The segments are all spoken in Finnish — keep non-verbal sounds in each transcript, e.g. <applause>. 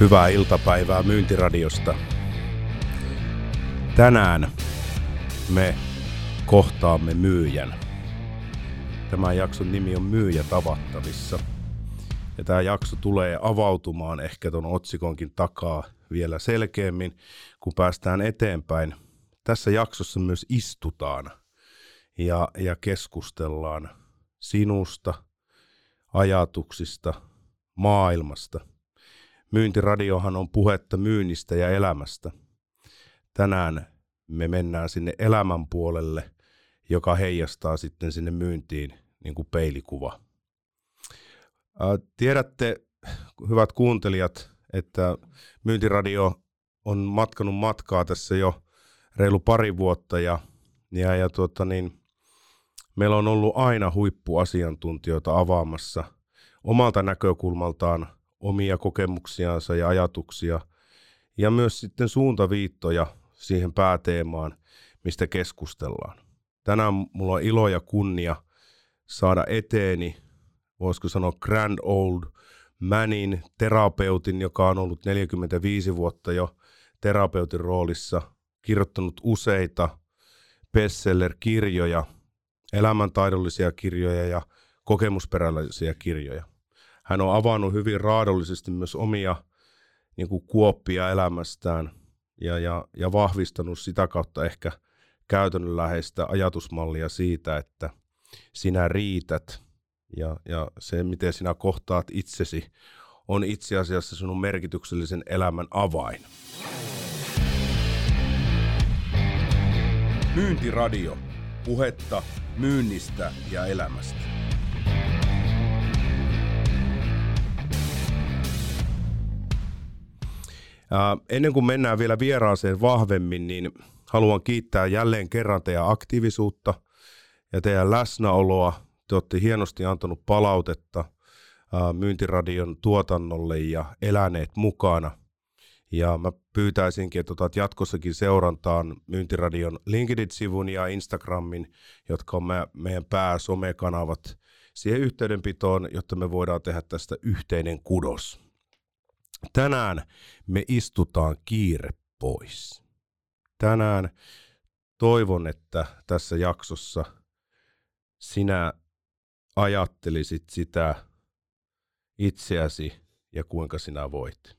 Hyvää iltapäivää Myyntiradiosta. Tänään me kohtaamme myyjän. Tämän jakson nimi on Myyjä tavattavissa. Ja tämä jakso tulee avautumaan ehkä ton otsikonkin takaa vielä selkeämmin, kun päästään eteenpäin. Tässä jaksossa myös istutaan ja, ja keskustellaan sinusta, ajatuksista, maailmasta – Myyntiradiohan on puhetta myynnistä ja elämästä. Tänään me mennään sinne elämän puolelle, joka heijastaa sitten sinne myyntiin niin kuin peilikuva. Tiedätte, hyvät kuuntelijat, että Myyntiradio on matkanut matkaa tässä jo reilu pari vuotta ja, ja, ja tuota niin, meillä on ollut aina huippuasiantuntijoita avaamassa omalta näkökulmaltaan omia kokemuksiansa ja ajatuksia ja myös sitten suuntaviittoja siihen pääteemaan, mistä keskustellaan. Tänään mulla on ilo ja kunnia saada eteeni, voisiko sanoa grand old manin, terapeutin, joka on ollut 45 vuotta jo terapeutin roolissa, kirjoittanut useita bestseller-kirjoja, elämäntaidollisia kirjoja ja kokemusperäisiä kirjoja – hän on avannut hyvin raadollisesti myös omia niin kuin kuoppia elämästään ja, ja, ja vahvistanut sitä kautta ehkä käytännönläheistä ajatusmallia siitä, että sinä riität ja, ja se, miten sinä kohtaat itsesi, on itse asiassa sinun merkityksellisen elämän avain. Myyntiradio. Puhetta myynnistä ja elämästä. Ennen kuin mennään vielä vieraaseen vahvemmin, niin haluan kiittää jälleen kerran teidän aktiivisuutta ja teidän läsnäoloa. Te olette hienosti antanut palautetta Myyntiradion tuotannolle ja eläneet mukana. Ja mä pyytäisinkin, että otat jatkossakin seurantaan Myyntiradion LinkedIn-sivun ja Instagramin, jotka on meidän pääsomekanavat siihen yhteydenpitoon, jotta me voidaan tehdä tästä yhteinen kudos. Tänään me istutaan kiire pois. Tänään toivon, että tässä jaksossa sinä ajattelisit sitä itseäsi ja kuinka sinä voit.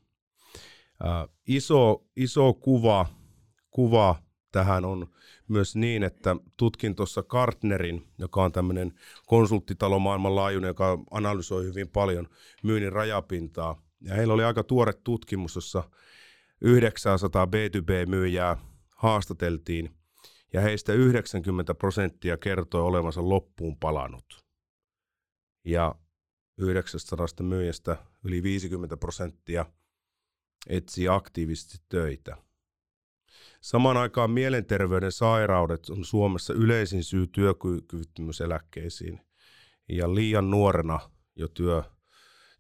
Iso, iso kuva, kuva tähän on myös niin, että tutkin tuossa Gartnerin, joka on tämmöinen konsulttitalo maailmanlaajuinen, joka analysoi hyvin paljon myynnin rajapintaa – ja heillä oli aika tuore tutkimus, jossa 900 B2B-myyjää haastateltiin, ja heistä 90 prosenttia kertoi olevansa loppuun palanut. Ja 900 myyjästä yli 50 prosenttia etsii aktiivisesti töitä. Samaan aikaan mielenterveyden sairaudet on Suomessa yleisin syy työkyvyttömyyseläkkeisiin ja liian nuorena jo työ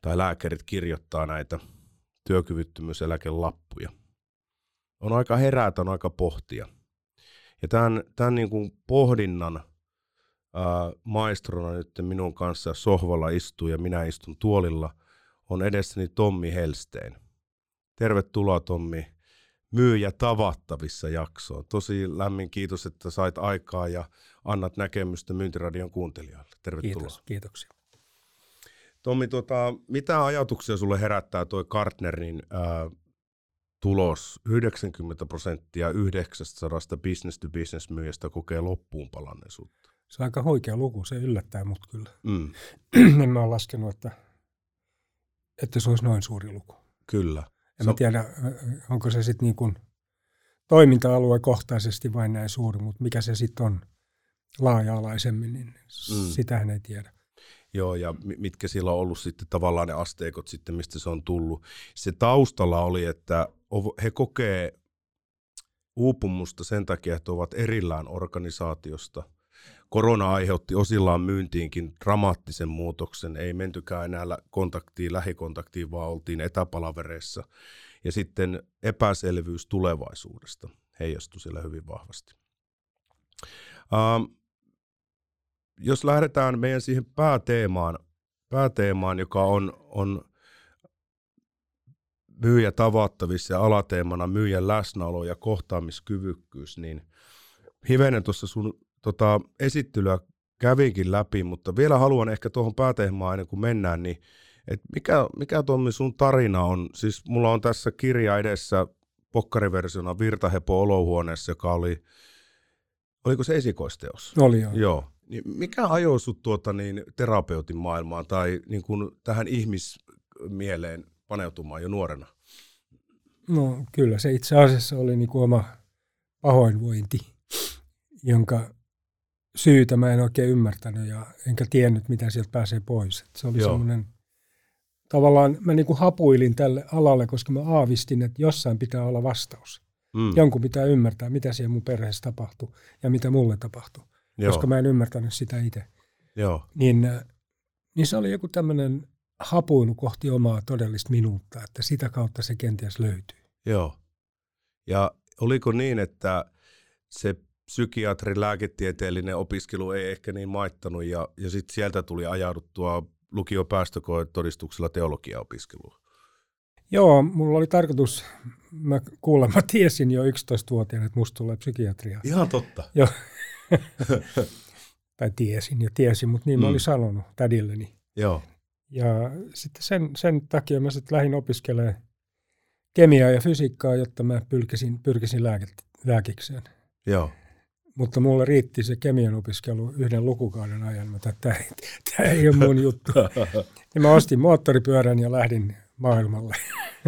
tai lääkärit kirjoittaa näitä työkyvyttömyyseläkelappuja. On aika herätä, on aika pohtia. Ja tämän, tämän niin kuin pohdinnan ää, maistrona nyt minun kanssa sohvalla istuu ja minä istun tuolilla, on edessäni Tommi Helstein. Tervetuloa Tommi myyjä tavattavissa jaksoon. Tosi lämmin kiitos, että sait aikaa ja annat näkemystä Myyntiradion kuuntelijoille. Tervetuloa. Kiitos, kiitoksia. Tommi, tota, mitä ajatuksia sulle herättää tuo Gartnerin ää, tulos? 90 prosenttia 900 business to business myyjästä kokee loppuun palanneisuutta. Se on aika huikea luku, se yllättää mut kyllä. Mm. <clears throat> en mä ole laskenut, että, että se olisi noin suuri luku. Kyllä. En mä tiedä, onko se sitten niin kuin toiminta-aluekohtaisesti vain näin suuri, mutta mikä se sitten on laaja-alaisemmin, niin mm. sitähän ei tiedä. Joo, ja mitkä siellä on ollut sitten tavallaan ne asteikot sitten, mistä se on tullut. Se taustalla oli, että he kokee uupumusta sen takia, että ovat erillään organisaatiosta. Korona aiheutti osillaan myyntiinkin dramaattisen muutoksen. Ei mentykään enää kontaktiin, lähikontaktiin, vaan oltiin etäpalavereissa. Ja sitten epäselvyys tulevaisuudesta heijastui siellä hyvin vahvasti. Um, jos lähdetään meidän siihen pääteemaan, pääteemaan joka on, on myyjä tavattavissa ja alateemana myyjän läsnäolo ja kohtaamiskyvykkyys, niin hivenen tuossa sun tota, esittelyä kävinkin läpi, mutta vielä haluan ehkä tuohon pääteemaan ennen kuin mennään, niin et mikä, mikä Tommi sun tarina on? Siis mulla on tässä kirja edessä pokkariversiona Virtahepo olohuoneessa, joka oli, oliko se esikoisteos? Oli joo. Joo. Niin mikä ajoi sut tuota niin, terapeutin maailmaan tai niin kuin tähän ihmismieleen paneutumaan jo nuorena? No kyllä, se itse asiassa oli niin kuin oma pahoinvointi, jonka syytä mä en oikein ymmärtänyt ja enkä tiennyt, mitä sieltä pääsee pois. Et se oli semmoinen, tavallaan mä niin kuin hapuilin tälle alalle, koska mä aavistin, että jossain pitää olla vastaus. Mm. Jonkun pitää ymmärtää, mitä siellä mun perheessä tapahtuu ja mitä mulle tapahtuu, Joo. koska mä en ymmärtänyt sitä itse. Joo. Niin, niin se oli joku tämmöinen hapuilu kohti omaa todellista minuutta, että sitä kautta se kenties löytyy. Joo. Ja oliko niin, että se psykiatrin lääketieteellinen opiskelu ei ehkä niin maittanut ja, ja sitten sieltä tuli ajauduttua lukiopäästökoetodistuksella teologiaopiskeluun? Joo, mulla oli tarkoitus, mä kuulemma tiesin jo 11-vuotiaana, että musta tulee psykiatria. Ihan totta. Joo. <laughs> tai tiesin ja tiesin, mutta niin mm. mä olin sanonut tädilleni. Joo. Ja sitten sen, sen takia mä sitten lähdin opiskelemaan kemiaa ja fysiikkaa, jotta mä pyrkisin, pyrkisin lääke, lääkikseen. Joo. Mutta mulle riitti se kemian opiskelu yhden lukukauden ajan. Mä tämä ei, tämä ei ole mun juttu. Ja <laughs> mä ostin moottoripyörän ja lähdin maailmalle.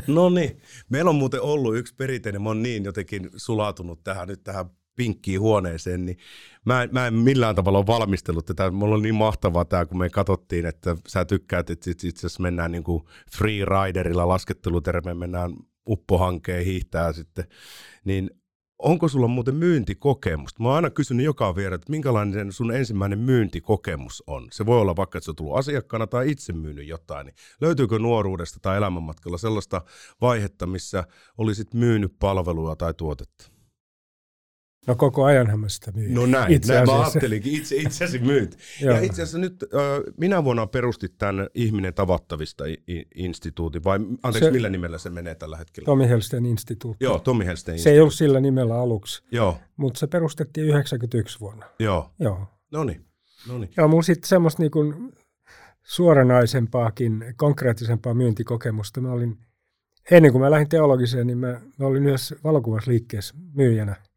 No niin. Meillä on muuten ollut yksi perinteinen, mä oon niin jotenkin sulatunut tähän nyt tähän pinkkiin huoneeseen, niin mä mä en millään tavalla ole valmistellut tätä. Mulla on niin mahtavaa tämä, kun me katsottiin, että sä tykkäät, että itse asiassa mennään niin kuin freeriderilla laskettelutermeen, mennään uppohankeen hiihtää sitten, niin onko sulla muuten myyntikokemusta? Mä oon aina kysynyt joka vierä, että minkälainen sun ensimmäinen myyntikokemus on. Se voi olla vaikka, että sä tullut asiakkaana tai itse myynyt jotain. Niin löytyykö nuoruudesta tai elämänmatkalla sellaista vaihetta, missä olisit myynyt palvelua tai tuotetta? No koko ajanhan mä sitä myin. No näin, itse näin mä ajattelinkin, itse, itseäsi myyt. <laughs> ja itse asiassa nyt äh, minä vuonna perustit tämän Ihminen tavattavista instituutin, vai anteeksi, se, millä nimellä se menee tällä hetkellä? Tomi Helsten instituutti. Joo, Tomi Helsten instituutti. Se ei ollut sillä nimellä aluksi, Joo. mutta se perustettiin 91 vuonna. Joo. Joo. No niin. Joo, mulla sitten semmoista niinku suoranaisempaakin, konkreettisempaa myyntikokemusta. Mä olin, ennen kuin mä lähdin teologiseen, niin mä, mä olin yhdessä valokuvasliikkeessä myyjänä –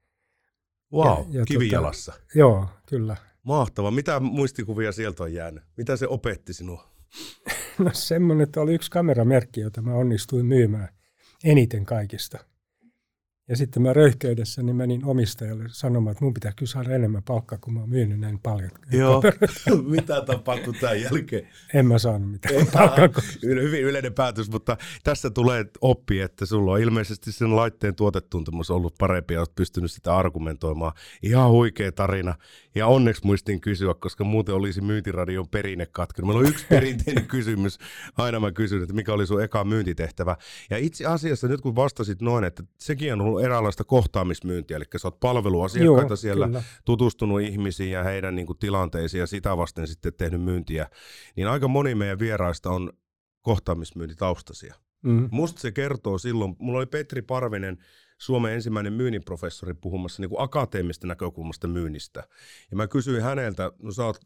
Wow, ja, ja kivijalassa. Tota, joo, kyllä. Mahtava. Mitä muistikuvia sieltä on jäänyt? Mitä se opetti sinua? <laughs> no semmoinen, että oli yksi kameramerkki, jota mä onnistuin myymään eniten kaikista. Ja sitten mä röyhkeydessä niin menin omistajalle sanomaan, että mun pitää kyllä saada enemmän palkkaa, kun mä oon myynyt näin paljon. <laughs> Joo, <laughs> mitä tapahtui tämän jälkeen? En mä saanut mitään palkkaa. <laughs> Hyvin yleinen päätös, mutta tässä tulee oppi, että sulla on ilmeisesti sen laitteen tuotetuntemus ollut parempi ja olet pystynyt sitä argumentoimaan. Ihan huikea tarina. Ja onneksi muistin kysyä, koska muuten olisi myyntiradion perinne katkenut. Meillä on yksi perinteinen kysymys. Aina mä kysyn, että mikä oli sun eka myyntitehtävä. Ja itse asiassa nyt kun vastasit noin, että sekin on ollut eräänlaista kohtaamismyyntiä, eli sä oot palveluasiakkaita Joo, siellä, kyllä. tutustunut ihmisiin ja heidän niin kuin, tilanteisiin ja sitä vasten sitten tehnyt myyntiä, niin aika moni meidän vieraista on kohtaamismyyntitaustaisia. Mm. Musta se kertoo silloin, mulla oli Petri Parvinen, Suomen ensimmäinen myynnin professori puhumassa niin kuin akateemista näkökulmasta myynnistä. Ja mä kysyin häneltä, no sä oot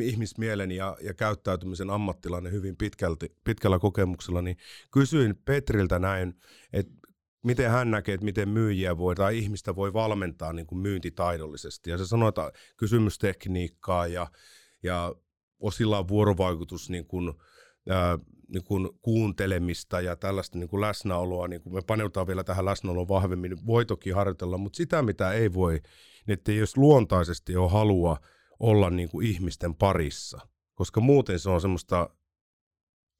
ihmismielen ja, ja käyttäytymisen ammattilainen hyvin pitkälti, pitkällä kokemuksella, niin kysyin Petriltä näin, että miten hän näkee, että miten myyjiä voi tai ihmistä voi valmentaa niin kuin myyntitaidollisesti. Ja se sanoi, että kysymystekniikkaa ja, ja osilla vuorovaikutus niin kuin, ää, niin kuin kuuntelemista ja tällaista niin kuin läsnäoloa, niin kuin me paneutaan vielä tähän läsnäoloon vahvemmin, niin voi toki harjoitella, mutta sitä mitä ei voi, niin että jos luontaisesti ole halua olla niin kuin ihmisten parissa, koska muuten se on semmoista,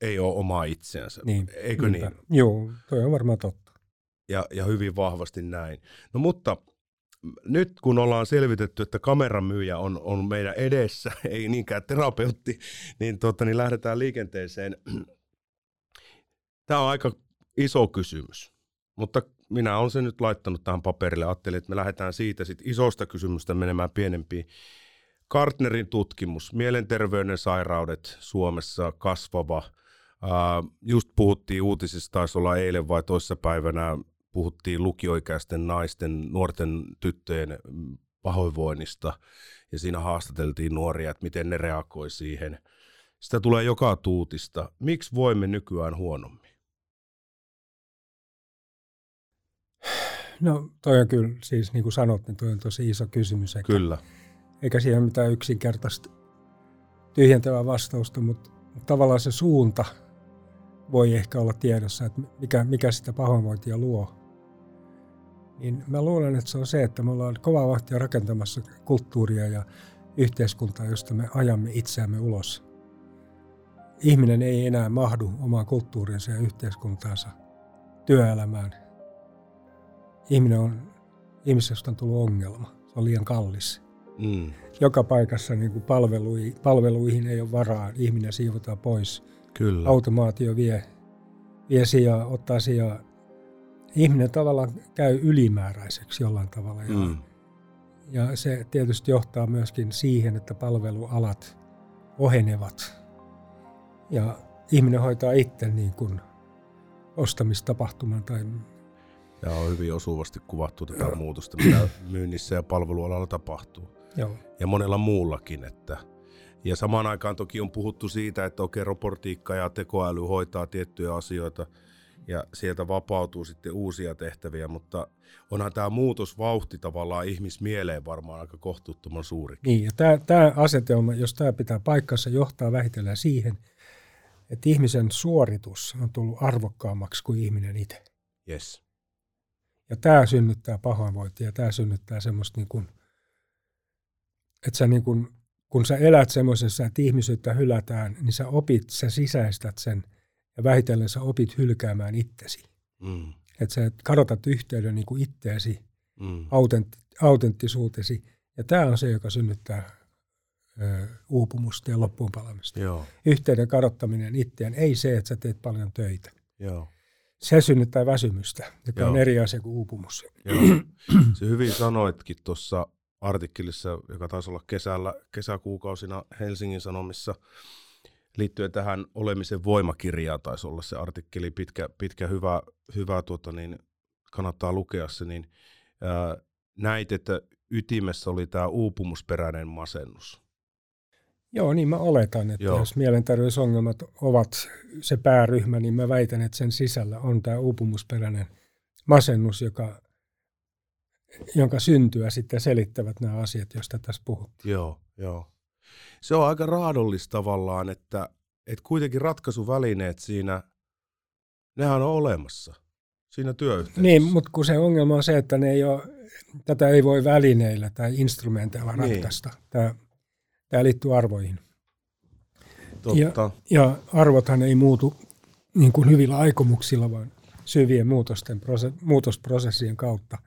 ei ole omaa itseänsä, niin, eikö niinpä. niin? Joo, toi on varmaan totta ja, ja hyvin vahvasti näin. No mutta nyt kun ollaan selvitetty, että kameramyyjä on, on meidän edessä, <laughs> ei niinkään terapeutti, niin, tota, niin lähdetään liikenteeseen. <clears throat> Tämä on aika iso kysymys, mutta minä olen sen nyt laittanut tähän paperille. Ajattelin, että me lähdetään siitä sit isosta kysymystä menemään pienempiin. Kartnerin tutkimus, mielenterveyden sairaudet Suomessa kasvava just puhuttiin uutisista, taisi olla eilen vai toissapäivänä, puhuttiin lukioikäisten naisten, nuorten tyttöjen pahoinvoinnista ja siinä haastateltiin nuoria, että miten ne reagoi siihen. Sitä tulee joka tuutista. Miksi voimme nykyään huonommin? No toi on kyllä, siis niin kuin sanot, niin toi on tosi iso kysymys. Eikä, kyllä. Eikä siihen ole mitään yksinkertaista tyhjentävää vastausta, mutta, mutta tavallaan se suunta voi ehkä olla tiedossa, että mikä, mikä sitä pahoinvointia luo. Niin mä luulen, että se on se, että me ollaan kovaa vahtia rakentamassa kulttuuria ja yhteiskuntaa, josta me ajamme itseämme ulos. Ihminen ei enää mahdu omaan kulttuurinsa ja yhteiskuntaansa työelämään ihminen on, ihmisestä on tullut ongelma. Se on liian kallis. Mm. Joka paikassa niin kuin palveluihin, palveluihin ei ole varaa. Ihminen siivotaan pois. Kyllä. Automaatio vie, vie sijaa, ottaa sijaa. Ihminen tavallaan käy ylimääräiseksi jollain tavalla. Ja, mm. ja se tietysti johtaa myöskin siihen, että palvelualat ohenevat. Ja ihminen hoitaa itse niin kuin ostamistapahtuman tai ja on hyvin osuvasti kuvattu tätä muutosta, mitä myynnissä ja palvelualalla tapahtuu. Joo. Ja monella muullakin. Että. Ja samaan aikaan toki on puhuttu siitä, että okei, robotiikka ja tekoäly hoitaa tiettyjä asioita ja sieltä vapautuu sitten uusia tehtäviä, mutta onhan tämä muutosvauhti tavallaan ihmismieleen varmaan aika kohtuuttoman suuri. Niin, ja tämä, tämä asetelma, jos tämä pitää paikkansa, johtaa vähitellen siihen, että ihmisen suoritus on tullut arvokkaammaksi kuin ihminen itse. Yes. Ja tämä synnyttää pahoinvointia ja tämä synnyttää semmoista, niin kuin, että sä niin kuin, kun sä elät semmoisessa, että ihmisyyttä hylätään, niin sä opit, sä sisäistät sen ja vähitellen sä opit hylkäämään itsesi. Mm. Että sä kadotat yhteyden niin kuin itteesi, mm. autentti, autenttisuutesi. Ja tämä on se, joka synnyttää ö, uupumusta ja loppuun palamista. Joo. Yhteyden kadottaminen itteen, ei se, että sä teet paljon töitä. Joo se synnyttää väsymystä, joka Joo. on eri asia kuin uupumus. Joo. Se hyvin sanoitkin tuossa artikkelissa, joka taisi olla kesällä, kesäkuukausina Helsingin Sanomissa, liittyen tähän olemisen voimakirjaan taisi olla se artikkeli, pitkä, pitkä hyvä, hyvä tuota, niin kannattaa lukea se, niin ää, näit, että ytimessä oli tämä uupumusperäinen masennus. Joo, niin mä oletan, että Joo. jos mielenterveysongelmat ovat se pääryhmä, niin mä väitän, että sen sisällä on tämä uupumusperäinen masennus, joka, jonka syntyä sitten selittävät nämä asiat, joista tässä puhuttiin. Joo, joo. Se on aika raadollista tavallaan, että, että kuitenkin ratkaisuvälineet siinä, nehän on olemassa siinä työyhteisössä. Niin, mutta kun se ongelma on se, että ne ei ole, tätä ei voi välineillä tai instrumenteilla niin. ratkaista. Niin. Tämä Tämä liittyy arvoihin. Totta. Ja, ja arvothan ei muutu niin kuin hyvillä aikomuksilla, vaan syvien muutosten, muutosprosessien kautta,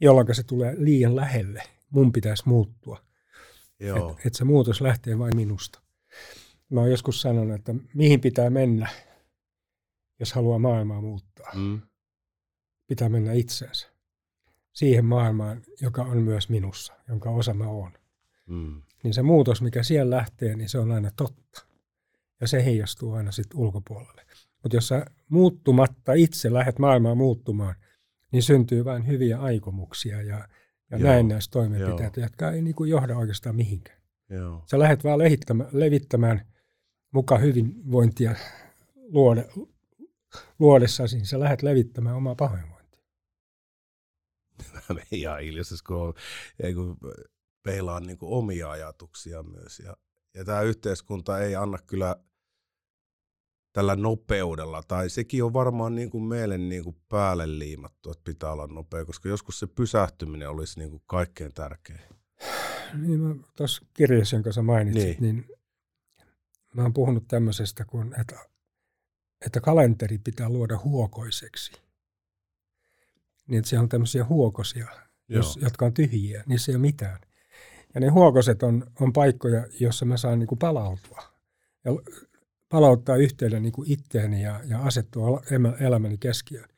jolloin se tulee liian lähelle. Mun pitäisi muuttua. Että et se muutos lähtee vain minusta. Mä oon joskus sanonut, että mihin pitää mennä, jos haluaa maailmaa muuttaa. Mm. Pitää mennä itseensä. Siihen maailmaan, joka on myös minussa, jonka osa mä oon. Mm niin se muutos, mikä siellä lähtee, niin se on aina totta. Ja se heijastuu aina sitten ulkopuolelle. Mutta jos sä muuttumatta itse lähdet maailmaa muuttumaan, niin syntyy vain hyviä aikomuksia ja, ja näennäistä toimenpiteitä, jotka ei niinku johda oikeastaan mihinkään. Joo. Sä lähdet vaan levittämään, levittämään muka hyvinvointia luode, luodessasi, niin sä lähdet levittämään omaa pahoinvointia. <laughs> Mä ihan hiljaisessa, kun, kun peilaa niin kuin omia ajatuksia myös. Ja, ja tämä yhteiskunta ei anna kyllä tällä nopeudella, tai sekin on varmaan niin kuin meille niin kuin päälle liimattu, että pitää olla nopea, koska joskus se pysähtyminen olisi niin kuin kaikkein tärkein. Niin mä tuossa kirjassa, jonka sä mainitsit, niin. niin mä oon puhunut tämmöisestä, kun, että, että kalenteri pitää luoda huokoiseksi. Niin, että siellä on tämmöisiä huokosia, jos, jotka on tyhjiä, niissä ei ole mitään. Ja ne huokoset on, on paikkoja, joissa mä saan niin kuin palautua. Ja palauttaa yhteyden niin kuin itteeni ja, ja asettua elämäni keskiöön.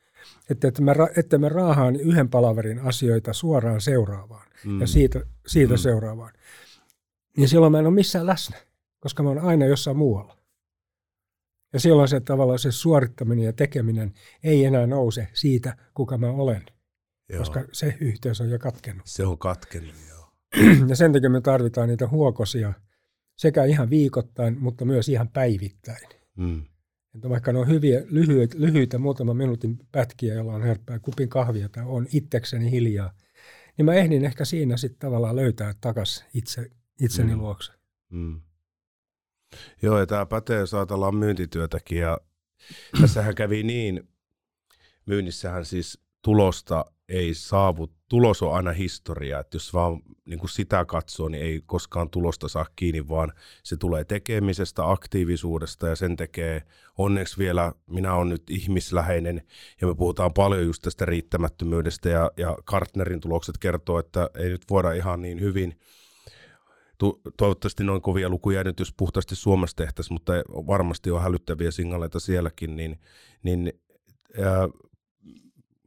Että, että, mä, että mä raahaan yhden palaverin asioita suoraan seuraavaan mm. ja siitä, siitä mm. seuraavaan. Niin silloin mä en ole missään läsnä, koska mä oon aina jossain muualla. Ja silloin se tavallaan se suorittaminen ja tekeminen ei enää nouse siitä, kuka mä olen, joo. koska se yhteys on jo katkennut. Se on katkennut, joo. ja sen takia me tarvitaan niitä huokosia sekä ihan viikoittain, mutta myös ihan päivittäin. Mm. Että vaikka ne on hyviä, lyhyitä, lyhyitä muutaman minuutin pätkiä, jolla on herppää kupin kahvia tai on itsekseni hiljaa, niin mä ehdin ehkä siinä sitten tavallaan löytää takas itse, itseni mm. luokse. Mm. Joo, ja tämä pätee, jos ajatellaan myyntityötäkin, ja tässähän kävi niin, myynnissähän siis tulosta ei saavu, tulos on aina historia, että jos vaan niin kuin sitä katsoo, niin ei koskaan tulosta saa kiinni, vaan se tulee tekemisestä, aktiivisuudesta ja sen tekee. Onneksi vielä, minä olen nyt ihmisläheinen ja me puhutaan paljon just tästä riittämättömyydestä ja, ja Kartnerin tulokset kertoo, että ei nyt voida ihan niin hyvin. Toivottavasti noin kovia lukuja nyt, jos puhtaasti Suomessa tehtäisiin, mutta varmasti on hälyttäviä signaleita sielläkin, niin, niin ää,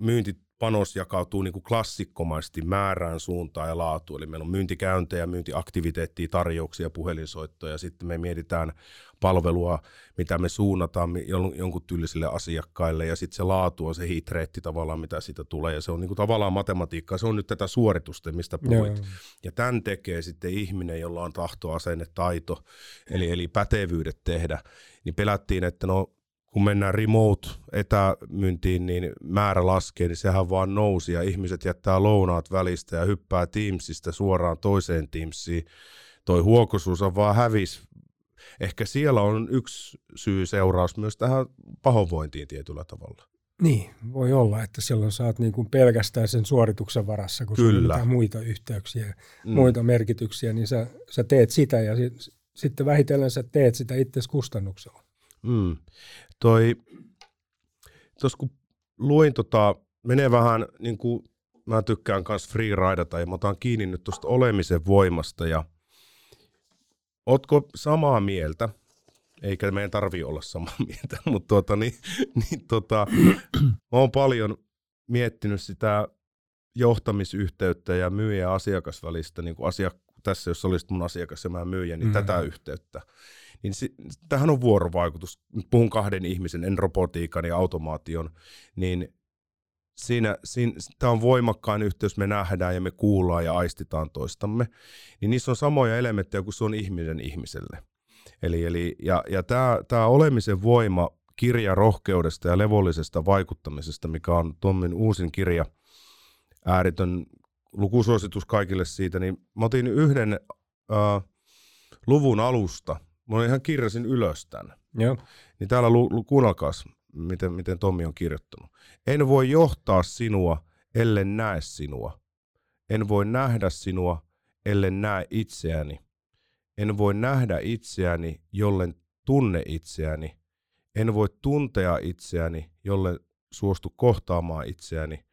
myynti panos jakautuu niin kuin klassikkomaisesti määrään suuntaan ja laatuun. Eli meillä on myyntikäyntejä, myyntiaktiviteettia, tarjouksia, puhelinsoittoja. Ja sitten me mietitään palvelua, mitä me suunnataan jonkun tyylisille asiakkaille. Ja sitten se laatu on se hitreitti tavallaan, mitä siitä tulee. Ja se on niin kuin tavallaan matematiikkaa. Se on nyt tätä suoritusta, mistä puhuit. Joo. Ja tämän tekee sitten ihminen, jolla on tahto, asenne, taito, eli, eli pätevyydet tehdä. Niin pelättiin, että no kun mennään remote-etämyyntiin, niin määrä laskee, niin sehän vaan nousi ja ihmiset jättää lounaat välistä ja hyppää Teamsista suoraan toiseen Teamsiin. Toi huokosuus on vaan hävis. Ehkä siellä on yksi syy seuraus myös tähän pahoinvointiin tietyllä tavalla. Niin, voi olla, että silloin saat niin kuin pelkästään sen suorituksen varassa, kun Kyllä. on muita yhteyksiä, mm. muita merkityksiä, niin sä, sä teet sitä ja sit, sitten vähitellen sä teet sitä itse kustannuksella. Mm. Toi, tos kun luin tota, menee vähän niin kuin mä tykkään myös freeridata ja mä otan kiinni nyt tuosta olemisen voimasta ja Ootko samaa mieltä, eikä meidän tarvi olla samaa <laughs> mieltä, mutta tuota, niin, niin tota, mä oon paljon miettinyt sitä johtamisyhteyttä ja myyjä ja asiakasvälistä, niin kuin asia, tässä jos olisit mun asiakas ja mä myyjä, niin mm. tätä yhteyttä niin si, tähän on vuorovaikutus. Puhun kahden ihmisen, en robotiikan ja automaation, niin siinä, siinä tämä on voimakkaan yhteys, me nähdään ja me kuullaan ja aistitaan toistamme, niin niissä on samoja elementtejä kuin se on ihmisen ihmiselle. Eli, eli, ja ja tämä, tämä olemisen voima kirja rohkeudesta ja levollisesta vaikuttamisesta, mikä on Tommin uusin kirja, ääritön lukusuositus kaikille siitä, niin mä otin yhden äh, luvun alusta, Mä ihan kirjasin ylös tämän. Joo. Niin täällä lu, lu, kuunnelkaas, miten, miten Tommi on kirjoittanut. En voi johtaa sinua, ellen näe sinua. En voi nähdä sinua, ellen näe itseäni. En voi nähdä itseäni, jollen tunne itseäni. En voi tuntea itseäni, jolle suostu kohtaamaan itseäni.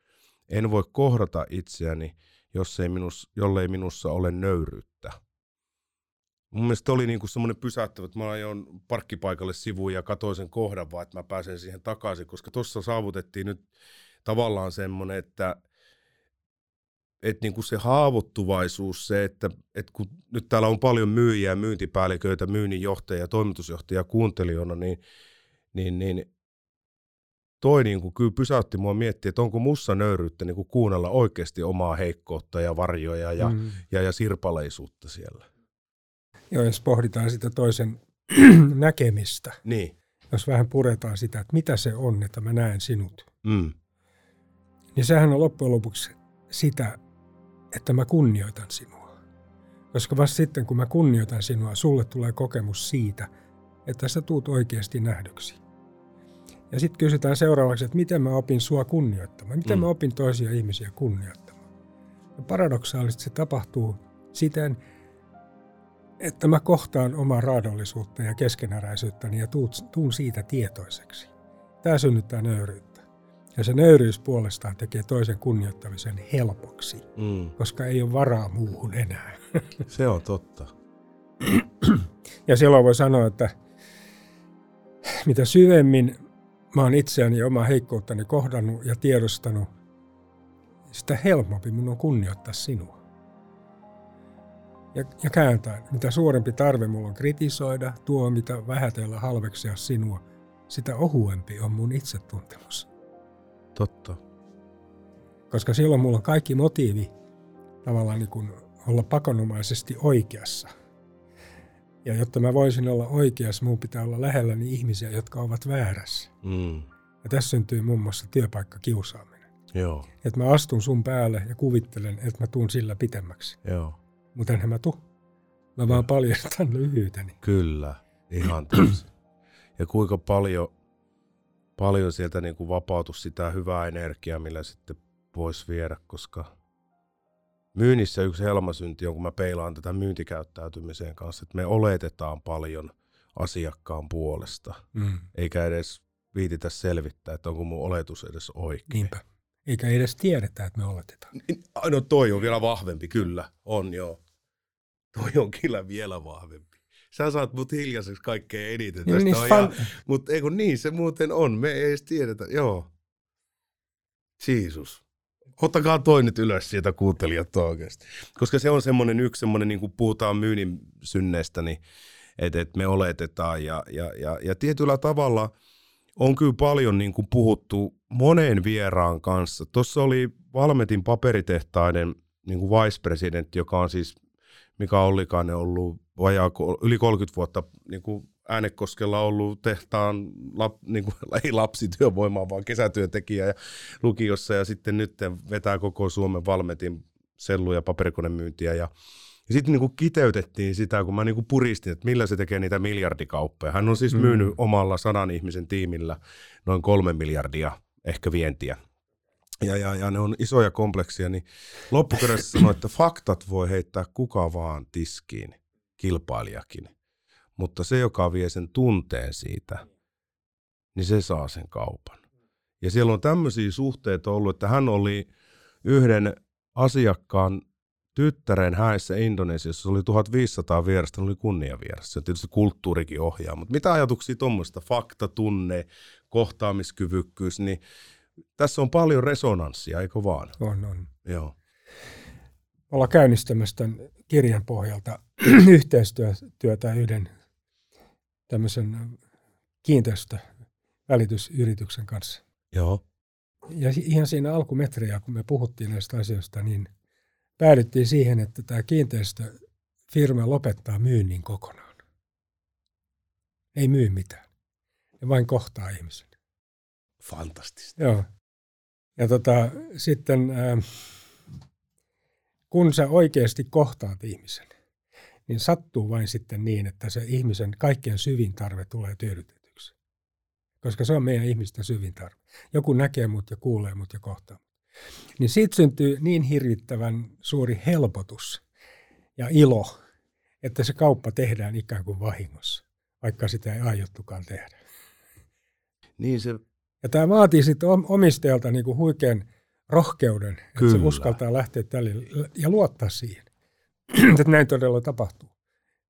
En voi kohdata itseäni, jos ei minus, jollei minussa ole nöyryyttä. Mun mielestä oli niinku semmoinen pysäyttävä, että mä ajoin parkkipaikalle sivuun ja katsoin sen kohdan vaan, että mä pääsen siihen takaisin, koska tuossa saavutettiin nyt tavallaan semmoinen, että että niinku se haavoittuvaisuus, se, että, että kun nyt täällä on paljon myyjiä, myyntipäälliköitä, myynninjohtajia, toimitusjohtajia kuuntelijoina, niin, niin, niin toi niinku kyllä pysäytti mua miettiä, että onko mussa nöyryyttä niinku kuunnella oikeasti omaa heikkoutta ja varjoja ja, mm. ja, ja sirpaleisuutta siellä. Joo, jos pohditaan sitä toisen <clears throat> näkemistä. Niin. Jos vähän puretaan sitä, että mitä se on, että mä näen sinut. Mm. Niin sehän on loppujen lopuksi sitä, että mä kunnioitan sinua. Koska vasta sitten, kun mä kunnioitan sinua, sulle tulee kokemus siitä, että sä tuut oikeasti nähdyksi. Ja sitten kysytään seuraavaksi, että miten mä opin sua kunnioittamaan, miten mm. mä opin toisia ihmisiä kunnioittamaan. Ja paradoksaalisesti se tapahtuu siten, että mä kohtaan omaa raadollisuutta ja keskenäräisyyttäni ja tuun siitä tietoiseksi. Tämä synnyttää nöyryyttä. Ja se nöyryys puolestaan tekee toisen kunnioittamisen helpoksi, mm. koska ei ole varaa muuhun enää. <laughs> Se on totta. <clears throat> Ja silloin voi sanoa, että mitä syvemmin mä oon itseäni ja omaa heikkouttani kohdannut ja tiedostanut, sitä helpompi mun on kunnioittaa sinua ja, ja kääntää. Mitä suurempi tarve mulla on kritisoida, tuomita, vähätellä, halveksia sinua, sitä ohuempi on mun itsetuntemus. Totta. Koska silloin mulla on kaikki motiivi tavallaan niin kuin olla pakonomaisesti oikeassa. Ja jotta mä voisin olla oikeassa, mun pitää olla lähelläni ihmisiä, jotka ovat väärässä. Mm. Ja tässä syntyy muun muassa työpaikkakiusaaminen. Joo, Että mä astun sun päälle ja kuvittelen, että mä tuun sillä pitemmäksi. joo. Mutta enhän mä tuu. Mä vaan paljastan <laughs> lyhyyteni. Kyllä, ihan täysin. <clears throat> Ja kuinka paljon, paljon sieltä niin kuin vapautui sitä hyvää energiaa, millä sitten voisi viedä, koska myynnissä yksi helmasynti on, kun mä peilaan tätä myyntikäyttäytymiseen kanssa, että me oletetaan paljon asiakkaan puolesta, Mm. eikä edes viititä selvittää, että onko mun oletus edes oikein. Niinpä. Eikä edes tiedetä, että me oletetaan. Niin, No toi on vielä vahvempi, kyllä. On joo. Toi on kyllä vielä vahvempi. Sä saat mut hiljaiseksi kaikkein eniten. Niin, Tästä niin fan... mutta eikö niin se muuten on. Me ei edes tiedetä. Joo. Jeesus. Ottakaa toi nyt ylös siitä kuuntelijat oikeasti. Koska se on semmoinen yksi semmoinen, niin kuin puhutaan myynnin synneistä, niin että et me oletetaan. Ja, ja, ja, ja tietyllä tavalla on kyllä paljon niin kuin puhuttu monen vieraan kanssa. Tuossa oli Valmetin paperitehtaiden niin kuin vice-presidentti, joka on siis Mika Ollikainen ollut vajaa, yli 30 vuotta niin kuin Äänekoskella ollut tehtaan, lap, niin kuin, <laughs> ei lapsityövoimaa, vaan kesätyöntekijä ja lukiossa ja sitten nyt vetää koko Suomen Valmetin sellu- ja paperikonemyyntiä ja ja sitten niinku kiteytettiin sitä, kun mä niinku puristin, että millä se tekee niitä miljardikauppoja. Hän on siis Mm. myynyt omalla sadan ihmisen tiimillä noin kolme miljardia ehkä vientiä. Ja, ja, ja ne on isoja kompleksia, niin loppukädessä <coughs> sanoi, että faktat voi heittää kuka vaan tiskiin, kilpailijakin. Mutta se, joka vie sen tunteen siitä, niin se saa sen kaupan. Ja siellä on tämmöisiä suhteita ollut, että hän oli yhden asiakkaan tyttären häissä Indonesiassa, se oli 1500 vierasta, oli kunniavierasta. Se on tietysti kulttuurikin ohjaa, mutta mitä ajatuksia tuommoista, fakta, tunne, kohtaamiskyvykkyys, niin tässä on paljon resonanssia, eikö vaan? On, on. Joo. Ollaan käynnistämässä tämän kirjan pohjalta <clears throat> yhteistyötä yhden tämmöisen kiinteistövälitysyrityksen kanssa. Joo. Ja ihan siinä alkumetriä, kun me puhuttiin näistä asioista, niin päädyttiin siihen, että tämä kiinteistöfirma lopettaa myynnin kokonaan. Ei myy mitään. Ne vain kohtaa ihmisen. Fantastista. Joo. Ja tota, sitten kun sä oikeasti kohtaat ihmisen, niin sattuu vain sitten niin, että se ihmisen kaikkein syvin tarve tulee tyydytetyksi. Koska se on meidän ihmisten syvin tarve. Joku näkee mut ja kuulee mut ja kohtaa. Niin siitä syntyy niin hirvittävän suuri helpotus ja ilo, että se kauppa tehdään ikään kuin vahingossa, vaikka sitä ei aiottukaan tehdä. Niin se, Ja tämä vaatii sitten omistajalta niinku huikean rohkeuden, että se Kyllä. uskaltaa lähteä tälle ja luottaa siihen, <clears throat> että näin todella tapahtuu.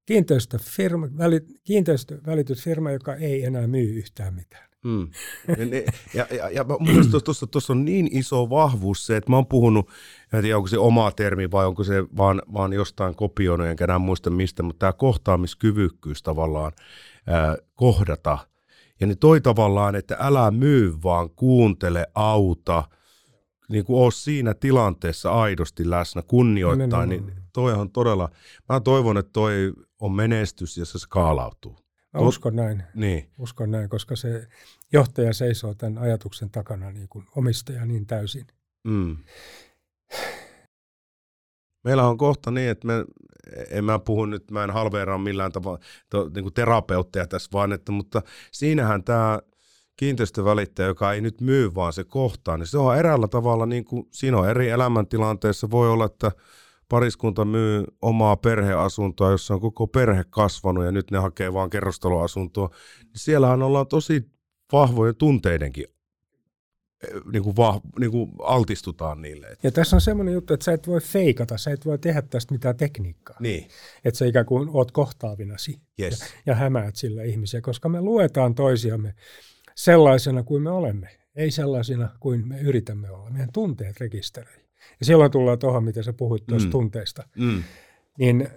Kiinteistöfirma, väli, kiinteistövälitysfirma, joka ei enää myy yhtään mitään. Mm. Ja, ne- ja, ja, ja mun mielestä tuossa, tuossa on niin iso vahvuus se, että mä oon puhunut, en tiedä onko se oma termi vai onko se vaan, vaan jostain kopioinut, enkä enää muista mistä, mutta tämä kohtaamiskyvykkyys tavallaan ää, kohdata. Ja ne toi tavallaan, että älä myy, vaan kuuntele, auta, niin kuin oo siinä tilanteessa aidosti läsnä, kunnioittaa, niin toi on todella, mä toivon, että toi on menestys ja se skaalautuu. Mä Tot- uskon näin, Niin, uskon näin, koska se johtaja seisoo tämän ajatuksen takana niin kuin omistaja niin täysin. Mm. Meillä on kohta niin, että me, en mä puhu nyt, mä en halveeraa millään tavalla to, niin kuin terapeutteja tässä vaan, että, mutta siinähän tämä kiinteistövälittäjä, joka ei nyt myy, vaan se kohtaa, niin se on eräällä tavalla, niin kuin, siinä on eri elämäntilanteessa, voi olla, että pariskunta myy omaa perheasuntoa, jossa on koko perhe kasvanut ja nyt ne hakee vaan kerrostaloasuntoa, niin siellähän ollaan tosi vahvojen tunteidenkin eh, niin kuin vah, niin kuin altistutaan niille. Ja tässä on semmoinen juttu, että sä et voi feikata, sä et voi tehdä tästä mitään tekniikkaa. niin, Että sä ikään kuin oot kohtaavinasi yes. ja hämäät sillä ihmisiä, koska me luetaan toisiamme sellaisena kuin me olemme, ei sellaisina kuin me yritämme olla. Meidän tunteet rekisteröi. Ja silloin tullaan tuohon, mitä sä puhuit tuosta Mm. tunteista. Mm. Niin,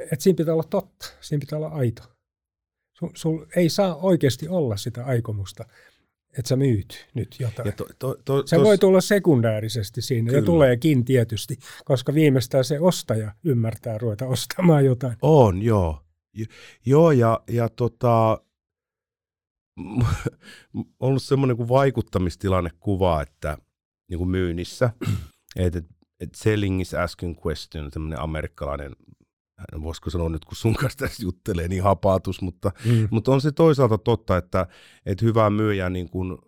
että siinä pitää olla totta, siinä pitää olla aito. Sul, sul ei saa oikeasti olla sitä aikomusta, että sä myyt nyt jotain. Ja to, to, to, se tos... voi tulla sekundäärisesti siinä, Kyllä. ja tuleekin tietysti, koska viimeistään se ostaja ymmärtää ruveta ostamaan jotain. On, joo. Joo, ja, ja tota, <laughs> ollut semmoinen kuin vaikuttamistilanne kuva, että niin kuin myynnissä, että <clears throat> et selling is asking question, semmoinen amerikkalainen voisiko sanoa nyt, kun sun kanssa tässä juttelee, niin hapaatus, mutta, mm. mutta on se toisaalta totta, että, että hyvä myyjä niin kuin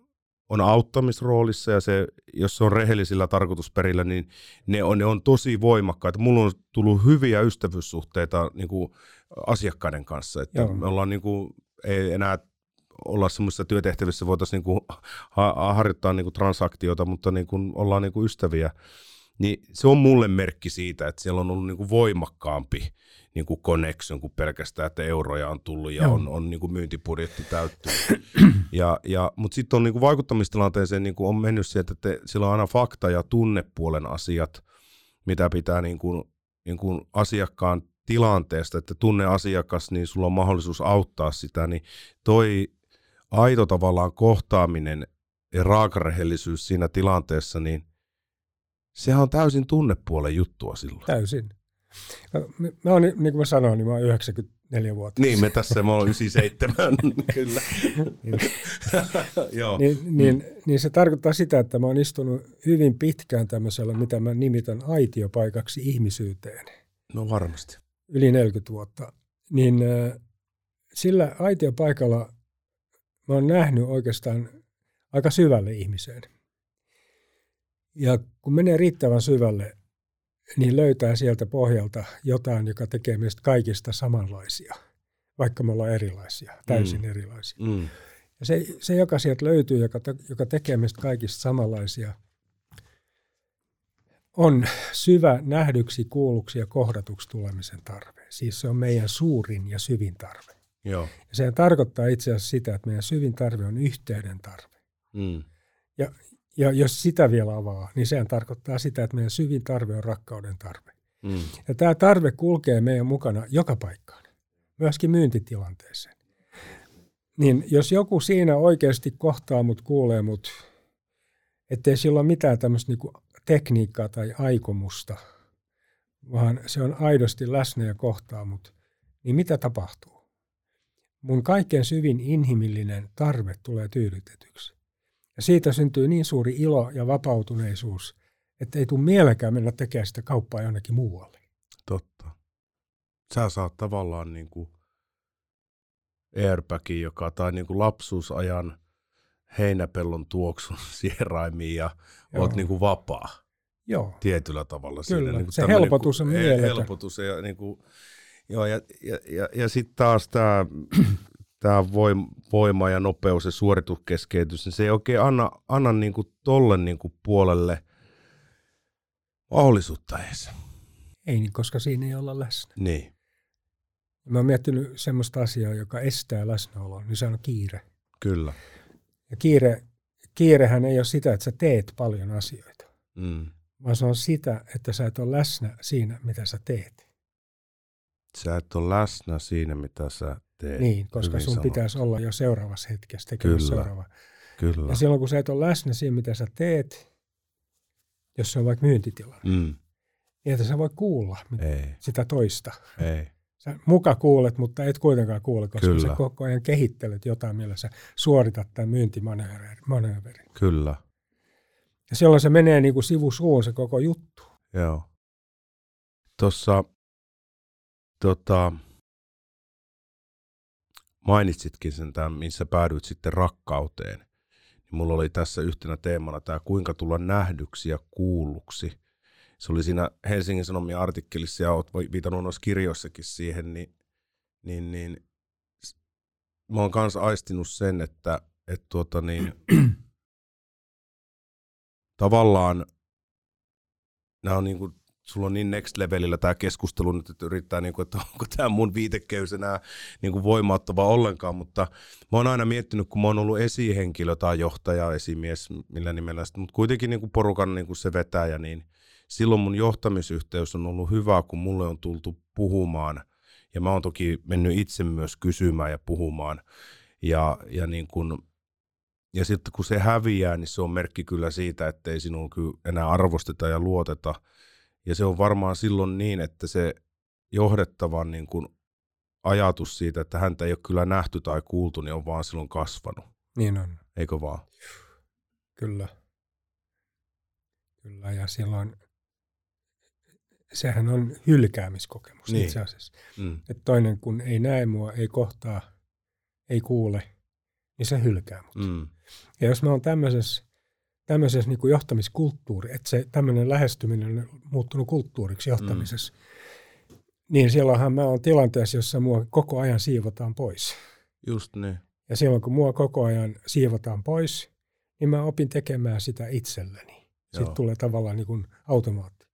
on auttamisroolissa ja se, jos se on rehellisillä tarkoitusperillä, niin ne on, ne on tosi voimakkaita. Mulla on tullut hyviä ystävyyssuhteita niin kuin asiakkaiden kanssa, että Joo. me ollaan niin kuin, ei enää olla semmoisissa työtehtävissä, voitaisiin niin kuin ha- harjoittaa niin kuin transaktiota, mutta niin kuin ollaan niin kuin ystäviä. Niin se on mulle merkki siitä, että siellä on ollut niin kuin voimakkaampi niin kuin connection kuin pelkästään, että euroja on tullut ja Joo. on, on niin kuin myyntipudjetti täyttynyt. ja, ja, Mutta sitten on niin kuin vaikuttamistilanteeseen niin kuin on mennyt sieltä, että sillä on aina fakta- ja tunnepuolen asiat, mitä pitää niin kuin, niin kuin asiakkaan tilanteesta, että tunne asiakas, niin sulla on mahdollisuus auttaa sitä, niin toi aito tavallaan kohtaaminen ja raakarehellisyys siinä tilanteessa, niin sehän on täysin tunnepuolen juttua silloin. Täysin. No, mä oon, niin kuin mä sanoin, niin mä oon 94 vuotta. Niin, me tässä, mä oon 97, <laughs> kyllä. <laughs> Joo. Niin, niin, niin, se tarkoittaa sitä, että mä oon istunut hyvin pitkään tämmöisellä, mitä mä nimitän aitiopaikaksi ihmisyyteen. No varmasti. Yli 40 vuotta. Niin sillä aitiopaikalla mä oon nähnyt oikeastaan aika syvälle ihmiseen. Ja kun menee riittävän syvälle, niin löytää sieltä pohjalta jotain, joka tekee meistä kaikista samanlaisia, vaikka me ollaan erilaisia, täysin mm. erilaisia. Mm. Ja se, se, joka sieltä löytyy, joka, te, joka tekee meistä kaikista samanlaisia, on syvä nähdyksi, kuulluksi ja kohdatuksi tulemisen tarve. Siis se on meidän suurin ja syvin tarve. Joo. Ja se tarkoittaa itse asiassa sitä, että meidän syvin tarve on yhteyden tarve. Mm. Ja, ja jos sitä vielä avaa, niin sehän tarkoittaa sitä, että meidän syvin tarve on rakkauden tarve. Mm. Ja tämä tarve kulkee meidän mukana joka paikkaan, myöskin myyntitilanteeseen. Niin jos joku siinä oikeasti kohtaa mut, kuulee mut, ettei sillä ole mitään tämmöistä niinku tekniikkaa tai aikomusta, vaan se on aidosti läsnä ja kohtaa mut, niin mitä tapahtuu? Mun kaikkein syvin inhimillinen tarve tulee tyydytetyksi. Ja siitä syntyy niin suuri ilo ja vapautuneisuus, että ei tule mielekään mennä tekemään sitä kauppaa jonnekin muualle. Totta. Sä saat tavallaan niin kuin airbagin, joka tai niin kuin lapsuusajan heinäpellon tuoksun <laughs> sieraimiin ja Joo. oot niin kuin vapaa. Joo. Tietyllä tavalla. Kyllä, siinä, niin kuin se helpotus on niin Helpotus ja, niin kuin, joo, ja, ja, ja, ja sitten taas tämä <clears throat> tämä voima ja nopeus ja suorituskeskeytys, niin se ei oikein anna, anna niin kuin tolle niin kuin puolelle mahdollisuutta edes. Ei niin, koska siinä ei olla läsnä. Niin. Mä oon miettinyt semmoista asiaa, joka estää läsnäoloa, niin se on kiire. Kyllä. Ja kiire, kiirehän ei ole sitä, että sä teet paljon asioita, mm. vaan se on sitä, että sä et ole läsnä siinä, mitä sä teet. Sä et ole läsnä siinä, mitä sä tee. Niin, koska sun sanottu. pitäisi olla jo seuraavassa hetkessä tekemässä seuraava. Kyllä. Ja silloin kun sä et ole läsnä siinä, mitä sä teet, jos se on vaikka myyntitila, mm. niin että sä voi kuulla Ei. sitä toista. Ei. Sä muka kuulet, mutta et kuitenkaan kuule, koska Kyllä. sä koko ajan kehittelet jotain, millä sä suoritat tämän myyntimanööverin. Kyllä. Ja silloin se menee niin kuin sivusuun se koko juttu. Joo. Tuossa tota, mainitsitkin sen tämän, missä päädyit sitten rakkauteen. Niin mulla oli tässä yhtenä teemana tämä, kuinka tulla nähdyksi ja kuulluksi. Se oli siinä Helsingin Sanomien artikkelissa ja olet viitannut noissa kirjoissakin siihen, niin, niin, niin mä oon kanssa aistinut sen, että, että tuota niin, <clears throat> tavallaan nämä on niin kuin sulla on niin next levelillä tämä keskustelu nyt, että yrittää, niin kuin, että onko tämä mun viitekeys enää niin kuin voimauttava ollenkaan, mutta mä oon aina miettinyt, kun mä oon ollut esihenkilö tai johtaja, esimies, millä nimellä, mutta kuitenkin niin kuin porukan niin kuin se vetäjä, niin silloin mun johtamisyhteys on ollut hyvä, kun mulle on tultu puhumaan Ja mä oon toki mennyt itse myös kysymään ja puhumaan. Ja, ja, niin kun, ja sitten kun se häviää, niin se on merkki kyllä siitä, että ei kyllä enää arvosteta ja luoteta. Ja se on varmaan silloin niin, että se johdettavan niin kun ajatus siitä, että häntä ei ole kyllä nähty tai kuultu, niin on vaan silloin kasvanut. Niin on. Eikö vaan? Kyllä. Kyllä, ja silloin sehän on hylkäämiskokemus niin. itse asiassa. Mm. Että toinen kun ei näe mua, ei kohtaa, ei kuule, niin se hylkää mut. Mm. Ja jos mä oon tämmöisessä, tämmöisessä niin johtamiskulttuuri, että se tämmöinen lähestyminen on muuttunut kulttuuriksi johtamisessa, mm. niin silloinhan mä oon tilanteessa, jossa mua koko ajan siivotaan pois. Just niin. Ja silloin kun mua koko ajan siivotaan pois, niin mä opin tekemään sitä itselleni. Sitten tulee tavallaan niin kuin automaatti.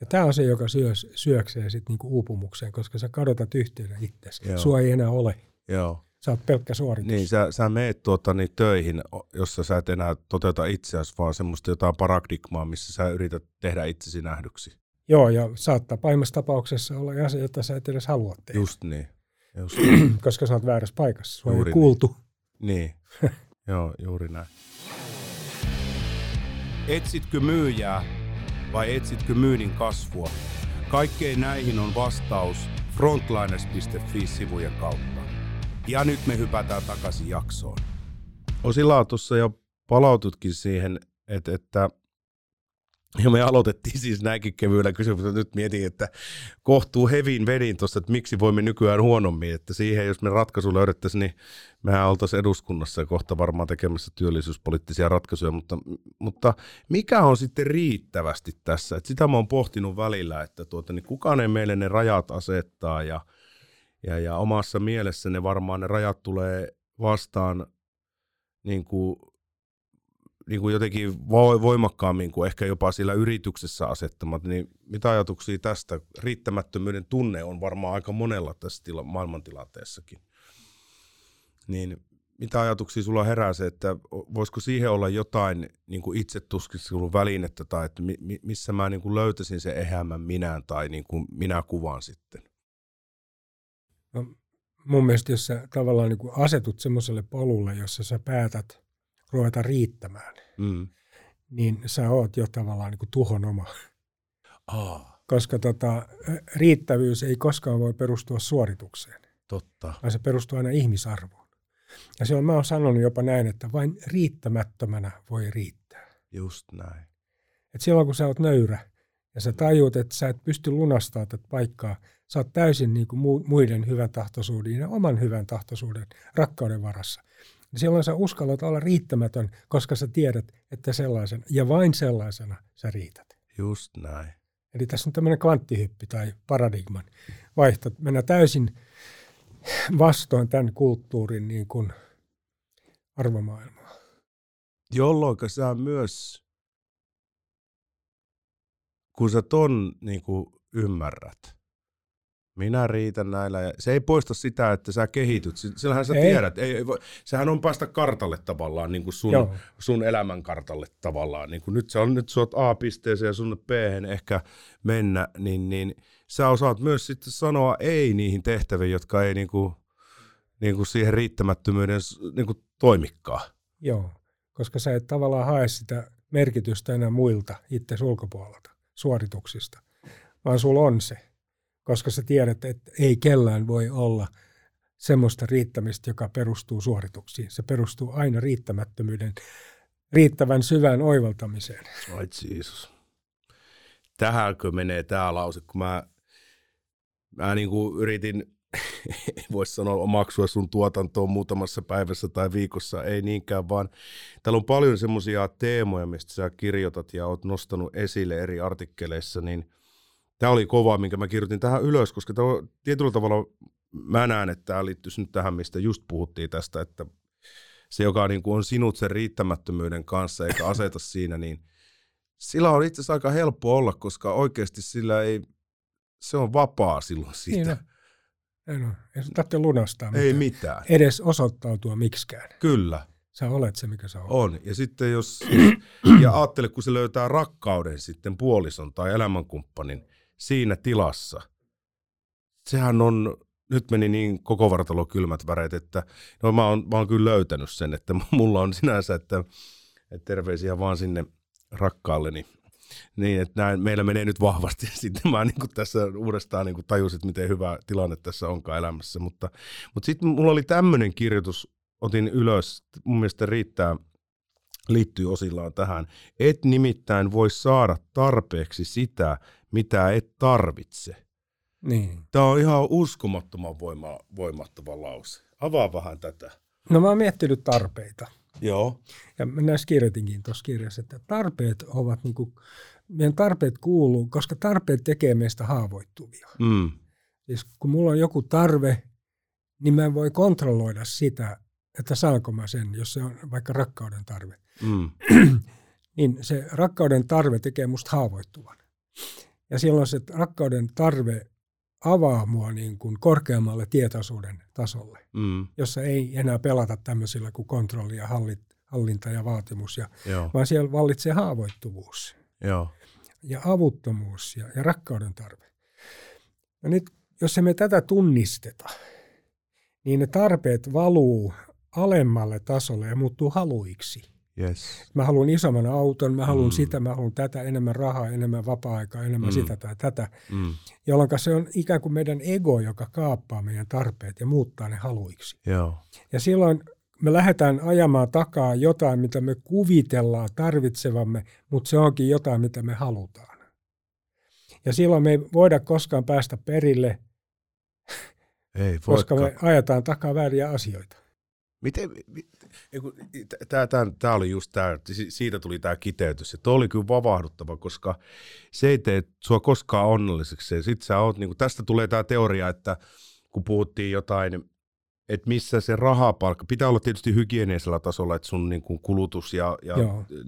Ja tämä on se, joka syö, syöksee sitten niinku uupumukseen, koska sä kadotat yhteyden itsesi. Sua ei enää ole. Joo. Sä oot pelkkä suoritus. Niin, sä, sä meet tuota, niin töihin, jossa sä et enää toteuta itseäsi, vaan semmoista jotain paradigmaa, missä sä yrität tehdä itsesi nähdyksi. Joo, ja saattaa pahimmassa tapauksessa olla asia, jota sä et edes halua tehdä. Just niin. Just <clears throat> niin. koska sä oot väärässä paikassa. Sua juuri ei kuultu. Niin. niin. <laughs> Joo, juuri näin. Etsitkö myyjää vai etsitkö myynnin kasvua? Kaikkein näihin on vastaus frontliners.fi-sivujen kautta. Ja nyt me hypätään takaisin jaksoon. Osila tuossa jo palaututkin siihen, että, että ja me aloitettiin siis näinkin kevyillä kysymyksillä. Nyt mietin, että kohtuu hevin vedin tuossa, että miksi voimme nykyään huonommin. Että siihen, jos me ratkaisu löydettäisiin, niin mehän oltaisiin eduskunnassa ja kohta varmaan tekemässä työllisyyspoliittisia ratkaisuja. Mutta, mutta mikä on sitten riittävästi tässä? Että sitä mä oon pohtinut välillä, että tuota, niin kukaan ei meille ne rajat asettaa ja, ja, ja omassa mielessä ne varmaan ne rajat tulee vastaan niin kuin niin kuin jotenkin voimakkaammin kuin ehkä jopa sillä yrityksessä asettamat, niin mitä ajatuksia tästä? Riittämättömyyden tunne on varmaan aika monella tässä tila- maailmantilanteessakin. Niin mitä ajatuksia sulla herää se, että voisiko siihen olla jotain niin kuin itse tuskiskelun välinettä tai että mi- missä mä niin kuin löytäisin se ehämän minään tai niin kuin minä kuvaan sitten? No, mun mielestä jos sä tavallaan niin kuin asetut semmoiselle polulle, jossa sä päätät ruveta riittämään, mm. niin sä oot jo tavallaan niin kuin tuhon oma. Aa. Koska tota, riittävyys ei koskaan voi perustua suoritukseen. Totta. Vaan se perustuu aina ihmisarvoon. Ja silloin mä oon sanonut jopa näin, että vain riittämättömänä voi riittää. Just näin. Et silloin kun sä oot nöyrä ja sä tajuut, että sä et pysty lunastamaan tätä paikkaa, sä oot täysin niin kuin muiden hyvän tahtoisuuden ja oman hyvän tahtoisuuden rakkauden varassa niin silloin sä uskallat olla riittämätön, koska sä tiedät, että sellaisen ja vain sellaisena sä riität. Just näin. Eli tässä on tämmöinen kvanttihyppi tai paradigman vaihto. Mennään täysin vastoin tämän kulttuurin niin kuin arvomaailmaa. Jolloin sä myös, kun sä ton niin kuin ymmärrät, minä riitän näillä. Ja se ei poista sitä, että sä kehityt. Sillähän sä ei. tiedät. Ei, ei voi, sehän on päästä kartalle tavallaan, niin kuin sun, sun elämän kartalle tavallaan. Niin kuin nyt, sä on, nyt sä oot A-pisteeseen ja sun b ehkä mennä, niin, niin sä osaat myös sitten sanoa ei niihin tehtäviin, jotka ei niin kuin, niin kuin siihen riittämättömyyden niin kuin toimikaan. Joo, koska sä et tavallaan hae sitä merkitystä enää muilta itse ulkopuolelta, suorituksista, vaan sulla on se koska sä tiedät, että ei kellään voi olla semmoista riittämistä, joka perustuu suorituksiin. Se perustuu aina riittämättömyyden, riittävän syvään oivaltamiseen. Ai Jeesus. Tähänkö menee tämä lause, kun mä, mä niin kuin yritin, <laughs> voisi sanoa omaksua sun tuotantoon muutamassa päivässä tai viikossa, ei niinkään, vaan. Täällä on paljon semmoisia teemoja, mistä sä kirjoitat ja oot nostanut esille eri artikkeleissa, niin – tämä oli kova, minkä mä kirjoitin tähän ylös, koska tämä, tietyllä tavalla mä näen, että tämä liittyisi nyt tähän, mistä just puhuttiin tästä, että se, joka niin kuin on sinut sen riittämättömyyden kanssa eikä aseta <laughs> siinä, niin sillä on itse asiassa aika helppo olla, koska oikeasti sillä ei, se on vapaa silloin siitä. Niin Ei, no, ei se tarvitse lunastaa mitään. Ei mitään. Edes osoittautua miksikään. Kyllä. Sä olet se, mikä sä olet. On. Ja sitten jos, ja ajattele, kun se löytää rakkauden sitten puolison tai elämänkumppanin, siinä tilassa, sehän on nyt meni niin koko vartalo kylmät väreet, että no mä oon, mä oon kyllä löytänyt sen, että <laughs> mulla on sinänsä, että, että terveisiä vaan sinne rakkaalleni. Niin, että näin, meillä menee nyt vahvasti. <laughs> Sitten mä niin kuin tässä uudestaan niin kuin tajusin, että miten hyvä tilanne tässä onkaan elämässä. Mutta, mutta sitten mulla oli tämmöinen kirjoitus, otin ylös, mun mielestä riittää, liittyy osillaan tähän. Et nimittäin voi saada tarpeeksi sitä, mitä et tarvitse. Niin. Tämä on ihan uskomattoman voima, voimattava lause. Avaa vähän tätä. No mä oon miettinyt tarpeita. Joo. Ja mä näissä kirjoitinkin tuossa kirjassa, että tarpeet ovat niin kuin, meidän tarpeet kuuluu, koska tarpeet tekee meistä haavoittuvia. Mm. Siis kun mulla on joku tarve, niin mä en voi kontrolloida sitä, että saanko mä sen, jos se on vaikka rakkauden tarve. Mm. <clears throat> niin se rakkauden tarve tekee musta haavoittuvan. Ja silloin se rakkauden tarve avaa mua niin kuin korkeammalle tietoisuuden tasolle, Mm. jossa ei enää pelata tämmöisillä kuin kontrolli ja hallit- hallinta ja vaatimus, ja, Joo. vaan siellä vallitsee haavoittuvuus Joo. ja avuttomuus ja, ja rakkauden tarve. No nyt, jos emme tätä tunnisteta, niin ne tarpeet valuu alemmalle tasolle ja muuttuu haluiksi. Yes. Mä haluan isomman auton, mä haluan Mm. sitä, mä haluan tätä, enemmän rahaa, enemmän vapaa-aikaa, enemmän Mm. sitä tai tätä. Mm. Jolloin se on ikään kuin meidän ego, joka kaappaa meidän tarpeet ja muuttaa ne haluiksi. Joo. Ja silloin me lähdetään ajamaan takaa jotain, mitä me kuvitellaan tarvitsevamme, mutta se onkin jotain, mitä me halutaan. Ja silloin me ei voida koskaan päästä perille, Ei, koska me ajetaan takaa vääriä asioita. Miten, tämä, oli just tämä, siitä tuli tämä kiteytys. Tuo oli kyllä vavahduttava, koska se ei tee sua koskaan onnelliseksi. Sit sä oot, niin kuin, tästä tulee tämä teoria, että kun puhuttiin jotain, että missä se rahapalkka, pitää olla tietysti hygienisellä tasolla, että sun niin kuin kulutus ja, ja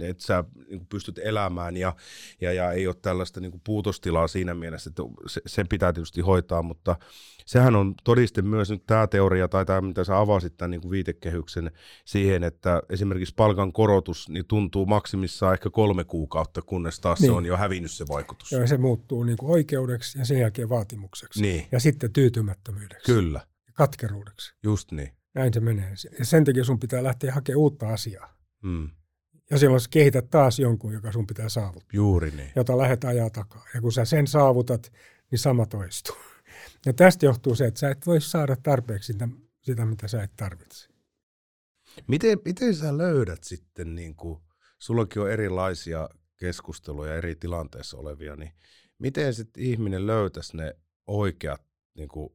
että sä niin kuin pystyt elämään ja, ja, ja ei ole tällaista niin kuin puutostilaa siinä mielessä, että se, sen pitää tietysti hoitaa, mutta sehän on todiste myös nyt tämä teoria tai tämä, mitä sä avasit tämän niin kuin viitekehyksen siihen, että esimerkiksi palkan korotus niin tuntuu maksimissaan ehkä kolme kuukautta, kunnes taas niin. se on jo hävinnyt se vaikutus. Ja se muuttuu niin kuin oikeudeksi ja sen jälkeen vaatimukseksi. Niin, Ja sitten tyytymättömyydeksi. kyllä, katkeruudeksi. just niin. Näin se menee. Ja sen takia sun pitää lähteä hakemaan uutta asiaa. Mm, Ja silloin sä kehität taas jonkun, joka sun pitää saavuttaa, juuri niin. jota lähdet ajaa takaa. Ja kun sä sen saavutat, niin sama toistuu. <laughs> Ja tästä johtuu se, että sä et voi saada tarpeeksi sitä, sitä mitä sä et tarvitse. Miten, miten sä löydät sitten, niin kuin, sullakin on erilaisia keskusteluja eri tilanteissa olevia, niin miten sitten ihminen löytäisi ne oikeat, niin kuin,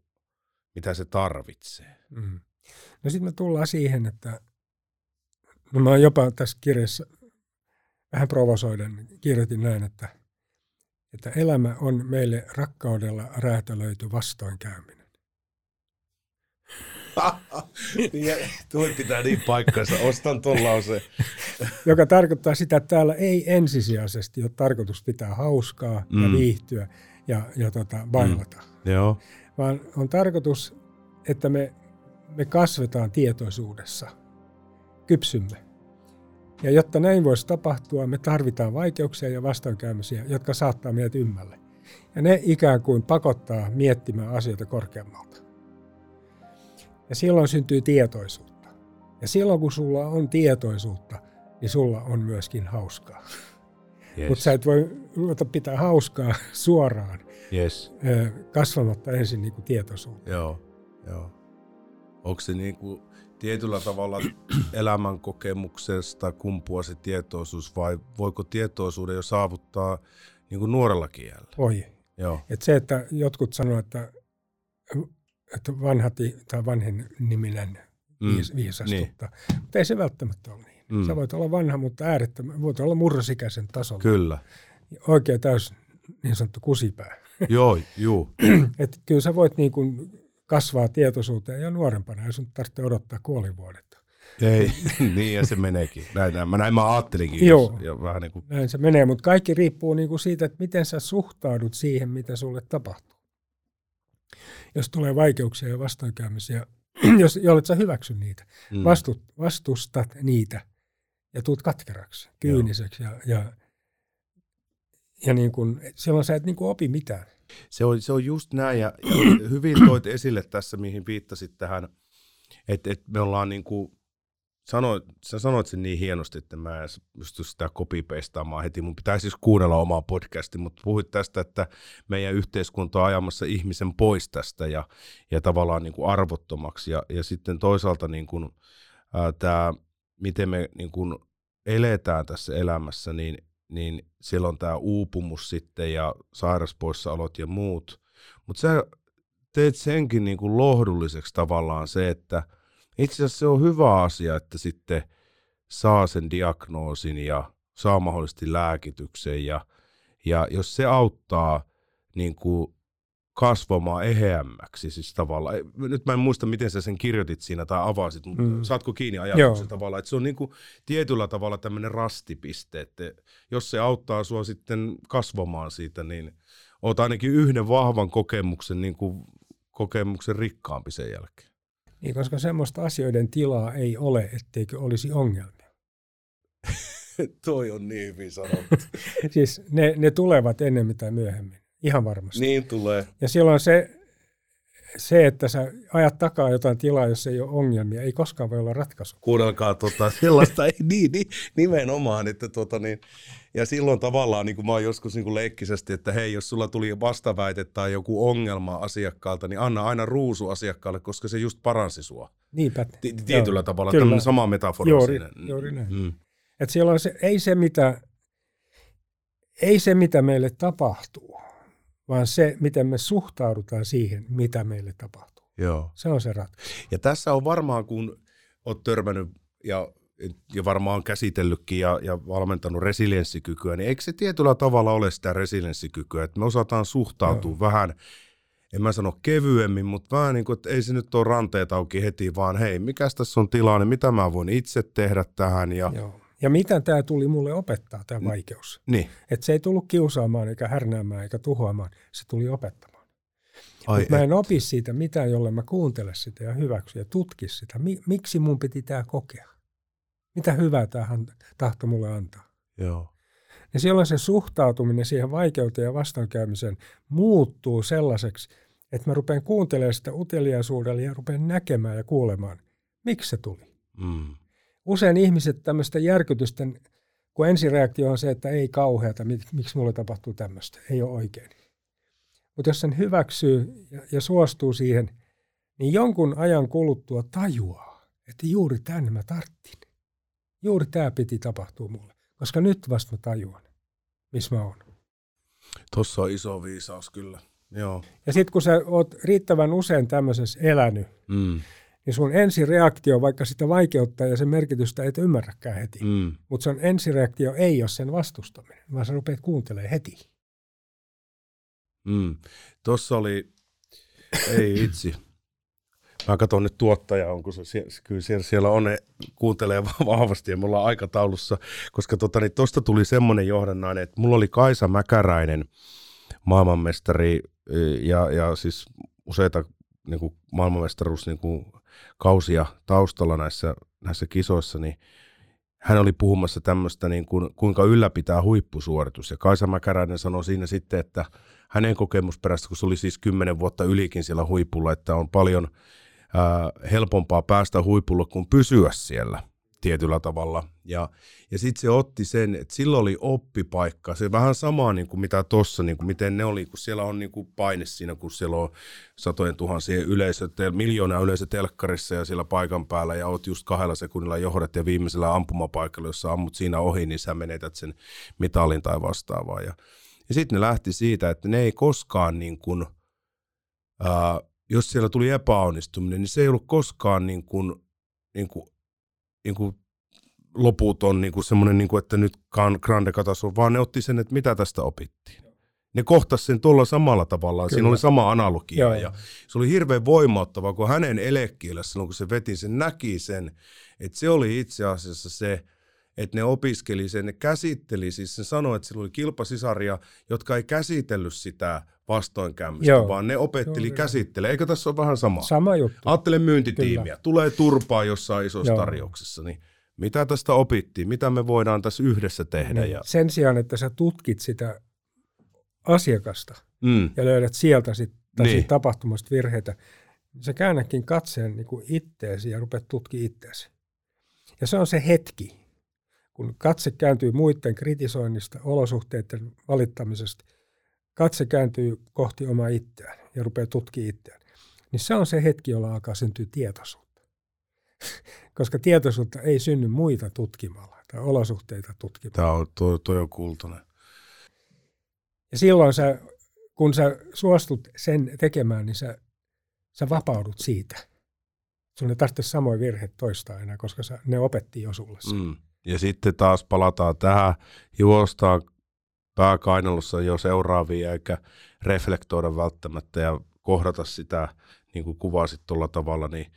mitä se tarvitsee? Mm. No sitten me tullaan siihen, että no mä jopa tässä kirjassa vähän provosoiden kirjoitin näin, että, että elämä on meille rakkaudella räätälöity vastoinkäyminen. <laughs> Tuo pitää niin paikkansa, ostan tuon lauseen. <laughs> Joka tarkoittaa sitä, että täällä ei ensisijaisesti ole tarkoitus pitää hauskaa mm. ja viihtyä ja, ja tota, bailata, mm. Joo, vaan on tarkoitus, että me, me kasvetaan tietoisuudessa, kypsymme. Ja jotta näin voisi tapahtua, me tarvitaan vaikeuksia ja vastoinkäymisiä, jotka saattaa meidät ymmälle. Ja ne ikään kuin pakottaa miettimään asioita korkeammalta. Ja silloin syntyy tietoisuutta. Ja silloin kun sulla on tietoisuutta, niin sulla on myöskin hauskaa. yes. Mutta sä et voi ruveta pitää hauskaa suoraan yes. kasvamatta ensin niin kuin tietoisuutta. Joo, joo. Onko se niin kuin tietyllä tavalla <clears throat> elämän kokemuksesta kumpua se tietoisuus vai voiko tietoisuuden jo saavuttaa niin kuin nuorellakin iällä? Voi. Joo, Et se, että jotkut sanoo, että, että vanhati tai vanhin niminen Mm, viis, viisastuttaa. Niin. Mutta ei se välttämättä ole niin. Mm. Sä voit olla vanha, mutta äärettömän, voit olla murrosikäisen tasolla. kyllä. Oikein täys niin sanottu kusipää. <laughs> Joo, juu. <clears throat> Et kyllä sä voit niin kuin kasvaa tietoisuuteen ja nuorempana, ei sun tarvitse odottaa kuolivuodetta. Ei, <laughs> niin ja se meneekin. Näin, näin, mä, näin mä ajattelinkin. Joo. Jos, ja vähän niin kuin, Näin se menee, mutta kaikki riippuu niin kuin siitä, että miten sä suhtaudut siihen, mitä sulle tapahtuu. Jos tulee vaikeuksia ja vastoinkäymisiä, <clears throat> jos jollet sä hyväksy niitä, mm, vastut, vastustat niitä ja tuut katkeraksi, kyyniseksi ja, ja, ja niin kun, silloin sä et niin kuin opi mitään. Se on, se on just näin, ja, ja <clears throat> hyvin toit esille tässä, mihin viittasit tähän, että, että me ollaan niin kuin, sanoit, sä sanoit sen niin hienosti, että mä en pysty sitä kopipestaamaan heti. Mun pitää siis kuunnella omaa podcastia, mutta puhuit tästä, että meidän yhteiskunta on ajamassa ihmisen pois tästä ja, ja tavallaan niin kuin arvottomaksi. Ja, ja sitten toisaalta niin kuin, ää, tämä, miten me niin kuin eletään tässä elämässä, niin, niin siellä on tämä uupumus sitten ja sairaspoissaolot ja muut. Mutta sä teet senkin niin kuin lohdulliseksi tavallaan se, että – itse asiassa se on hyvä asia, että sitten saa sen diagnoosin ja saa mahdollisesti lääkityksen ja, ja jos se auttaa niin kuin kasvamaan eheämmäksi siis tavallaan. Nyt mä en muista, miten sä sen kirjoitit siinä tai avasit, mutta mm. saatko kiinni ajatuksen tavallaan, että se on niin kuin tietyllä tavalla tämmöinen rastipiste, että jos se auttaa sua sitten kasvamaan siitä, niin oot ainakin yhden vahvan kokemuksen, niin kuin kokemuksen rikkaampi sen jälkeen. Niin, koska semmoista asioiden tilaa ei ole, etteikö olisi ongelmia. <laughs> Toi on niin hyvin sanottu. <laughs> siis ne, ne tulevat ennemmin tai myöhemmin, ihan varmasti. Niin tulee. Ja silloin se, se, että sä ajat takaa jotain tilaa, jos ei ole ongelmia, ei koskaan voi olla ratkaisu. Kuunnelkaa tota, <laughs> sellaista, ei, niin, niin, nimenomaan, että tota, niin, ja silloin tavallaan, niin kuin mä oon joskus niin kuin leikkisesti, että hei, jos sulla tuli vastaväite tai joku ongelma asiakkaalta, niin anna aina ruusu asiakkaalle, koska se just paransi sua. Niinpä. Ti- tietyllä Joo, tavalla, kyllä. tämmöinen sama metafora juuri, siinä. Juuri näin. Mm. Et silloin se, ei, se, mitä, ei se, mitä meille tapahtuu, vaan se, miten me suhtaudutaan siihen, mitä meille tapahtuu. Joo. Se on se ratkaisu. Ja tässä on varmaan, kun olet törmännyt ja ja varmaan käsitellytkin ja, ja valmentanut resilienssikykyä, niin eikö se tietyllä tavalla ole sitä resilienssikykyä, että me osataan suhtautua Joo. vähän, en mä sano kevyemmin, mutta vähän niin kuin, että ei se nyt ole ranteet auki heti, vaan hei, mikä tässä on tilanne, mitä mä voin itse tehdä tähän. Ja, Joo. Ja mitä tämä tuli mulle opettaa, tämä vaikeus. Niin. Että se ei tullut kiusaamaan eikä härnäämään eikä tuhoamaan, se tuli opettamaan. Ai mä en opi siitä mitään, jolle mä kuuntele sitä ja hyväksy ja tutkis sitä. Miksi mun piti tämä kokea? mitä hyvää tähän tahto mulle antaa. Joo. Ja silloin se suhtautuminen siihen vaikeuteen ja vastoinkäymiseen muuttuu sellaiseksi, että mä rupean kuuntelemaan sitä uteliaisuudella ja rupean näkemään ja kuulemaan, miksi se tuli. Mm. Usein ihmiset tämmöistä järkytysten, kun ensireaktio on se, että ei kauheata, miksi mulle tapahtuu tämmöistä, ei ole oikein. Mutta jos sen hyväksyy ja, ja suostuu siihen, niin jonkun ajan kuluttua tajuaa, että juuri tänne mä tarttin. Juuri tämä piti tapahtua mulle, koska nyt vasta mä tajuan, missä mä oon. Tuossa on iso viisaus kyllä. Joo. Ja sitten kun sä oot riittävän usein tämmöisessä elänyt, mm. Niin sun ensireaktio, vaikka sitä vaikeutta ja sen merkitystä et ymmärräkään heti, mm. mutta sun ensireaktio ei ole sen vastustaminen, vaan sä rupeat kuuntelemaan heti. Mm. Tuossa oli, ei itse, Mä katson nyt tuottajaa, onko se, kyllä siellä, siellä on, ne kuuntelee vahvasti ja me ollaan aikataulussa, koska tota, niin tuli semmoinen johdannainen, että mulla oli Kaisa Mäkäräinen, maailmanmestari ja, ja siis useita niin kuin maailmanmestaruus niin kuin kausia taustalla näissä, näissä kisoissa, niin hän oli puhumassa tämmöistä, niin kuin, kuinka ylläpitää huippusuoritus. Ja Kaisa Mäkäräinen sanoi siinä sitten, että hänen kokemusperäistä, kun se oli siis kymmenen vuotta ylikin siellä huipulla, että on paljon äh, helpompaa päästä huipulle kuin pysyä siellä tietyllä tavalla. Ja, ja sitten se otti sen, että silloin oli oppipaikka. Se vähän sama niin kuin mitä tuossa, niin kuin miten ne oli, kun siellä on niin kuin paine siinä, kun siellä on satojen tuhansien yleisö, miljoona yleisö telkkarissa ja siellä paikan päällä ja oot just kahdella sekunnilla johdat ja viimeisellä ampumapaikalla, jos sä ammut siinä ohi, niin sä menetät sen mitalin tai vastaavaa. Ja, ja sitten ne lähti siitä, että ne ei koskaan niin kuin, ää, jos siellä tuli epäonnistuminen, niin se ei ollut koskaan niin kuin, niin kuin, niin kuin loputon niin kuin semmoinen, niin kuin, että nyt grande katastrofi, vaan ne otti sen, että mitä tästä opittiin. Ne kohtas sen tuolla samalla tavalla, Kyllä. siinä oli sama analogia Joo. ja se oli hirveän voimauttava, kun hänen elekielä silloin kun se veti sen, näki sen, että se oli itse asiassa se, että ne opiskeli sen, ne käsitteli, siis se sanoi, että sillä oli kilpasisaria, jotka ei käsitellyt sitä vastoinkäymistä, Joo. vaan ne opetteli käsittelee. Eikö tässä ole vähän sama? Sama juttu. Ajattele myyntitiimiä. Kyllä. Tulee turpaa jossain isossa Joo. tarjouksessa, niin mitä tästä opittiin? Mitä me voidaan tässä yhdessä tehdä? Niin. Ja... Sen sijaan, että sä tutkit sitä asiakasta Mm. ja löydät sieltä sit, Niin. siitä tapahtumasta virheitä, niin sä käännäkin katseen niin kuin itteesi ja rupeat tutkimaan itteesi. Ja se on se hetki, kun katse kääntyy muiden kritisoinnista, olosuhteiden valittamisesta, katse kääntyy kohti omaa itseään ja rupeaa tutkimaan itseään, niin se on se hetki, jolla alkaa syntyä tietoisuutta. <laughs> Koska tietoisuutta ei synny muita tutkimalla tai olosuhteita tutkimalla. Tämä on, toi, toi on kultainen. Ja silloin sä, kun sä suostut sen tekemään, niin sä, sä vapaudut siitä. Sun ei tarvitse samoja virheitä toistaa enää, koska sä, ne opetti jo sulle. Mm. Ja sitten taas palataan tähän, juostaan pääkainalossa jo seuraavia, eikä reflektoida välttämättä ja kohdata sitä, niin kuin kuvasit tuolla tavalla, niin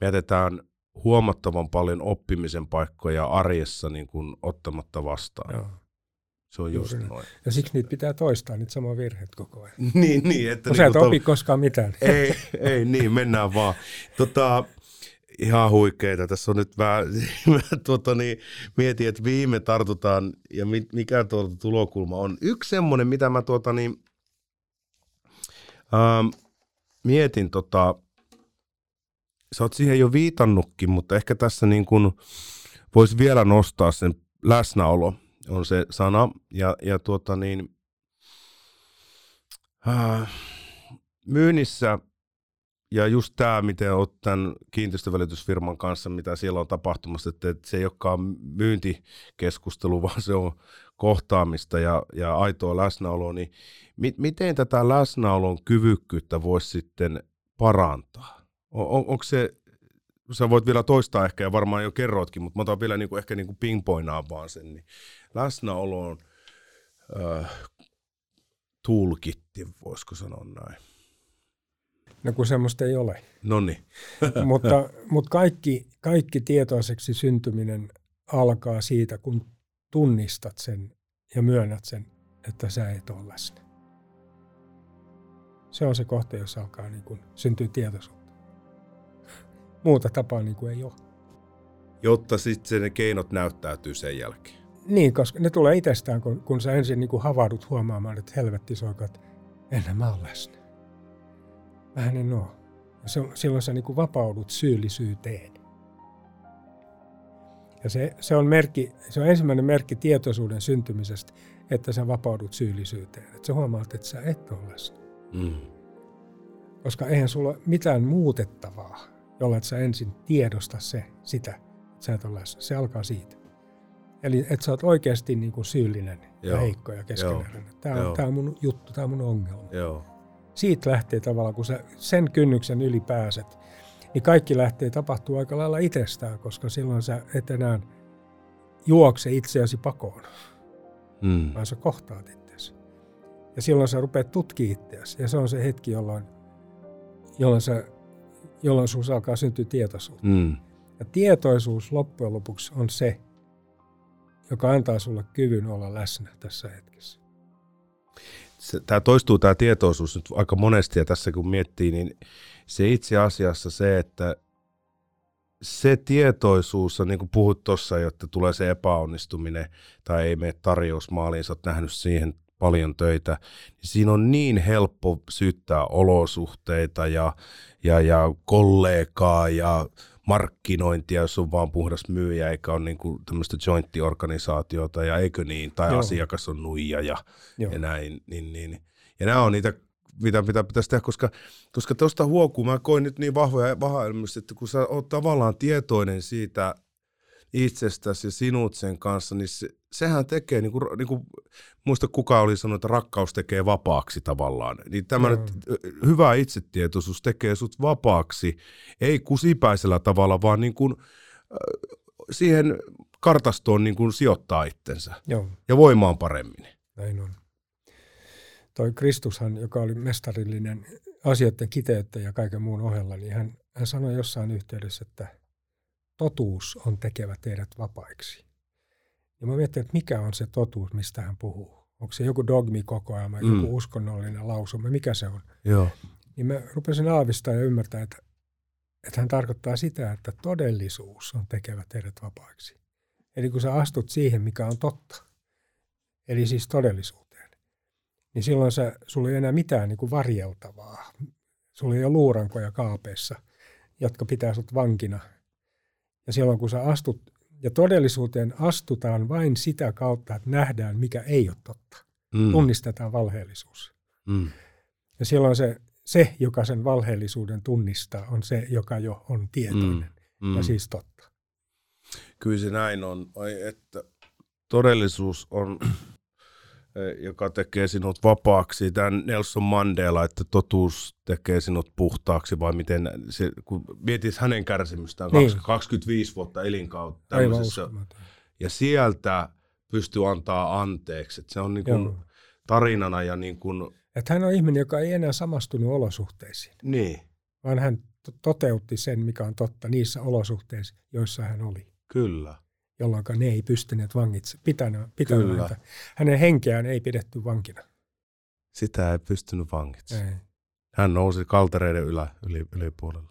me jätetään huomattavan paljon oppimisen paikkoja arjessa niin kuin ottamatta vastaan. Joo. Se on just noin. Ja siksi niitä pitää toistaa, niitä samoja virheitä koko ajan. <laughs> niin, niin, että No sä et niinku opi koskaan mitään. ei, ei niin, mennään vaan. Tota, ihan huikeeta. Tässä on nyt vähän, <laughs> mä tuota, niin, mietin, että viime tartutaan ja mi, mikä tuolta tulokulma on. Yksi semmoinen, mitä mä tuota, niin, ähm, mietin, tota, sä oot siihen jo viitannutkin, mutta ehkä tässä niin kuin voisi vielä nostaa sen läsnäolo, on se sana. Ja, ja tuota niin, äh, myynnissä ja just tämä, miten olet tämän kiinteistövälitysfirman kanssa, mitä siellä on tapahtumassa, että, että se ei olekaan myyntikeskustelu, <laughs> vaan se on kohtaamista ja, ja aitoa läsnäoloa, niin mi, miten tätä läsnäolon kyvykkyyttä voisi sitten parantaa? On, on, onko se, sä voit vielä toistaa ehkä ja varmaan jo kerroitkin, mutta mä otan vielä niinku, ehkä niinku pingpoinaan vaan sen, niin läsnäolo on äh, toolkitti, voisiko sanoa näin. No kun semmoista ei ole. No niin. <laughs> mutta mutta kaikki, kaikki tietoiseksi syntyminen alkaa siitä, kun tunnistat sen ja myönnät sen, että sä et ole läsnä. Se on se kohta, jossa alkaa niin kuin syntyä tietoisuutta. Muuta tapaa niin kuin ei ole. Jotta sitten ne keinot näyttäytyy sen jälkeen. Niin, koska ne tulee itsestään, kun, kun sä ensin niin kuin havahdut huomaamaan, että helvetti soikat, enää mä ole läsnä. Vähän en. Ja se, silloin sä niin kuin vapaudut syyllisyyteen. Ja se, se, on merkki, se on ensimmäinen merkki tietoisuuden syntymisestä, että sä vapaudut syyllisyyteen. Että sä huomaat, että sä et ole. Mm. Koska eihän sulla ole mitään muutettavaa, jolla et sä ensin tiedosta se, sitä, että sä et ole läsnä. Se alkaa siitä. Eli että sä oot oikeasti niin kuin syyllinen ja Joo. heikko ja keskeneräinen. Tämä on, tämä on mun juttu, tämä on mun ongelma. Joo. Siitä lähtee tavallaan, kun sä sen kynnyksen yli pääset, niin kaikki lähtee tapahtuu aika lailla itsestään, koska silloin sä et enää juokse itseäsi pakoon, Mm. vaan sä kohtaat itseäsi. Ja silloin sä rupeat tutkimaan itseäsi. Ja se on se hetki, jolloin, jolloin, sä, jolloin sinussa alkaa syntyä tietoisuutta. Mm. Ja tietoisuus loppujen lopuksi on se, joka antaa sulle kyvyn olla läsnä tässä hetkessä. Tämä toistuu tämä tietoisuus nyt aika monesti ja tässä kun miettii, niin se itse asiassa se, että se tietoisuus, niin kuin puhut tuossa, jotta tulee se epäonnistuminen tai ei mene tarjousmaaliin, sä oot nähnyt siihen paljon töitä, niin siinä on niin helppo syyttää olosuhteita ja, ja, ja kollegaa ja markkinointia, jos on vaan puhdas myyjä, eikä ole niin kuin tämmöistä jointtiorganisaatiota, ja eikö niin, tai Joo. asiakas on nuija ja Joo. ja näin. Niin, niin. Ja nämä on niitä, mitä, mitä pitäisi tehdä, koska koska tuosta huokuu, mä koin nyt niin vahvoja vahailmista, että kun sä oot tavallaan tietoinen siitä itsestäsi ja sinut sen kanssa, niin se, sehän tekee, niin kuin, niin kuin, muista kuka oli sanonut, että rakkaus tekee vapaaksi tavallaan. Niin tämä Joo. nyt, hyvä itsetietoisuus tekee sut vapaaksi, ei kusipäisellä tavalla, vaan niin kuin, siihen kartastoon niin kuin sijoittaa itsensä Joo, ja voimaan paremmin. näin on. Toi Kristushan, joka oli mestarillinen asioiden kiteyttäjä ja kaiken muun ohella, niin hän, hän sanoi jossain yhteydessä, että totuus on tekevä teidät vapaiksi. Ja mä mietin, että mikä on se totuus, mistä hän puhuu. Onko se joku dogmikokoelma, Mm. joku uskonnollinen lausuma, mikä se on? Joo. Niin mä rupesin aavistaa ja ymmärtää, että, että hän tarkoittaa sitä, että todellisuus on tekevä teidät vapaiksi. Eli kun sä astut siihen, mikä on totta, eli siis todellisuuteen, niin silloin sä, sulla ei enää mitään niin kuin varjeltavaa. Sulla ei ole luurankoja kaapeissa, jotka pitää sut vankina. Ja silloin kun sä astut, ja todellisuuteen astutaan vain sitä kautta, että nähdään, mikä ei ole totta. Mm. Tunnistetaan valheellisuus. Mm. Ja silloin se, se, joka sen valheellisuuden tunnistaa, on se, joka jo on tietoinen mm. Mm. ja siis totta. Kyllä se näin on. Ai, että todellisuus on joka tekee sinut vapaaksi. Tämän Nelson Mandela, että totuus tekee sinut puhtaaksi, vai miten, se, kun mietit hänen kärsimystään, niin. 25 vuotta elinkautta tämmöisessä, ja sieltä pystyy antaa anteeksi. Että se on niin kuin tarinana ja niin kuin... Että hän on ihminen, joka ei enää samastunut olosuhteisiin. Niin. Vaan hän toteutti sen, mikä on totta niissä olosuhteissa, joissa hän oli. Kyllä jolloin ne ei pystyneet vangitse, pitämään, pitämään. Hänen henkeään ei pidetty vankina. Sitä ei pystynyt vangitsemaan. Hän nousi kaltereiden ylä, yli, ylipuolella.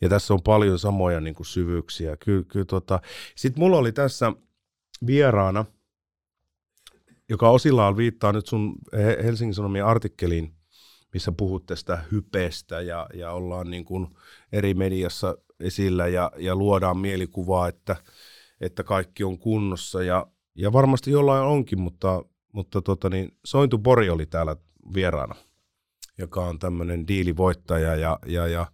Ja tässä on paljon samoja niin kuin syvyyksiä. Ky, ky, tota. Sitten mulla oli tässä vieraana, joka osillaan viittaa nyt sun Helsingin Sanomien artikkeliin, missä puhut tästä hypestä ja, ja ollaan niin kuin eri mediassa esillä ja, ja luodaan mielikuvaa, että – että kaikki on kunnossa ja, ja varmasti jollain onkin, mutta, mutta tota niin, Sointu Bori oli täällä vieraana, joka on tämmöinen diilivoittaja ja, ja, ja,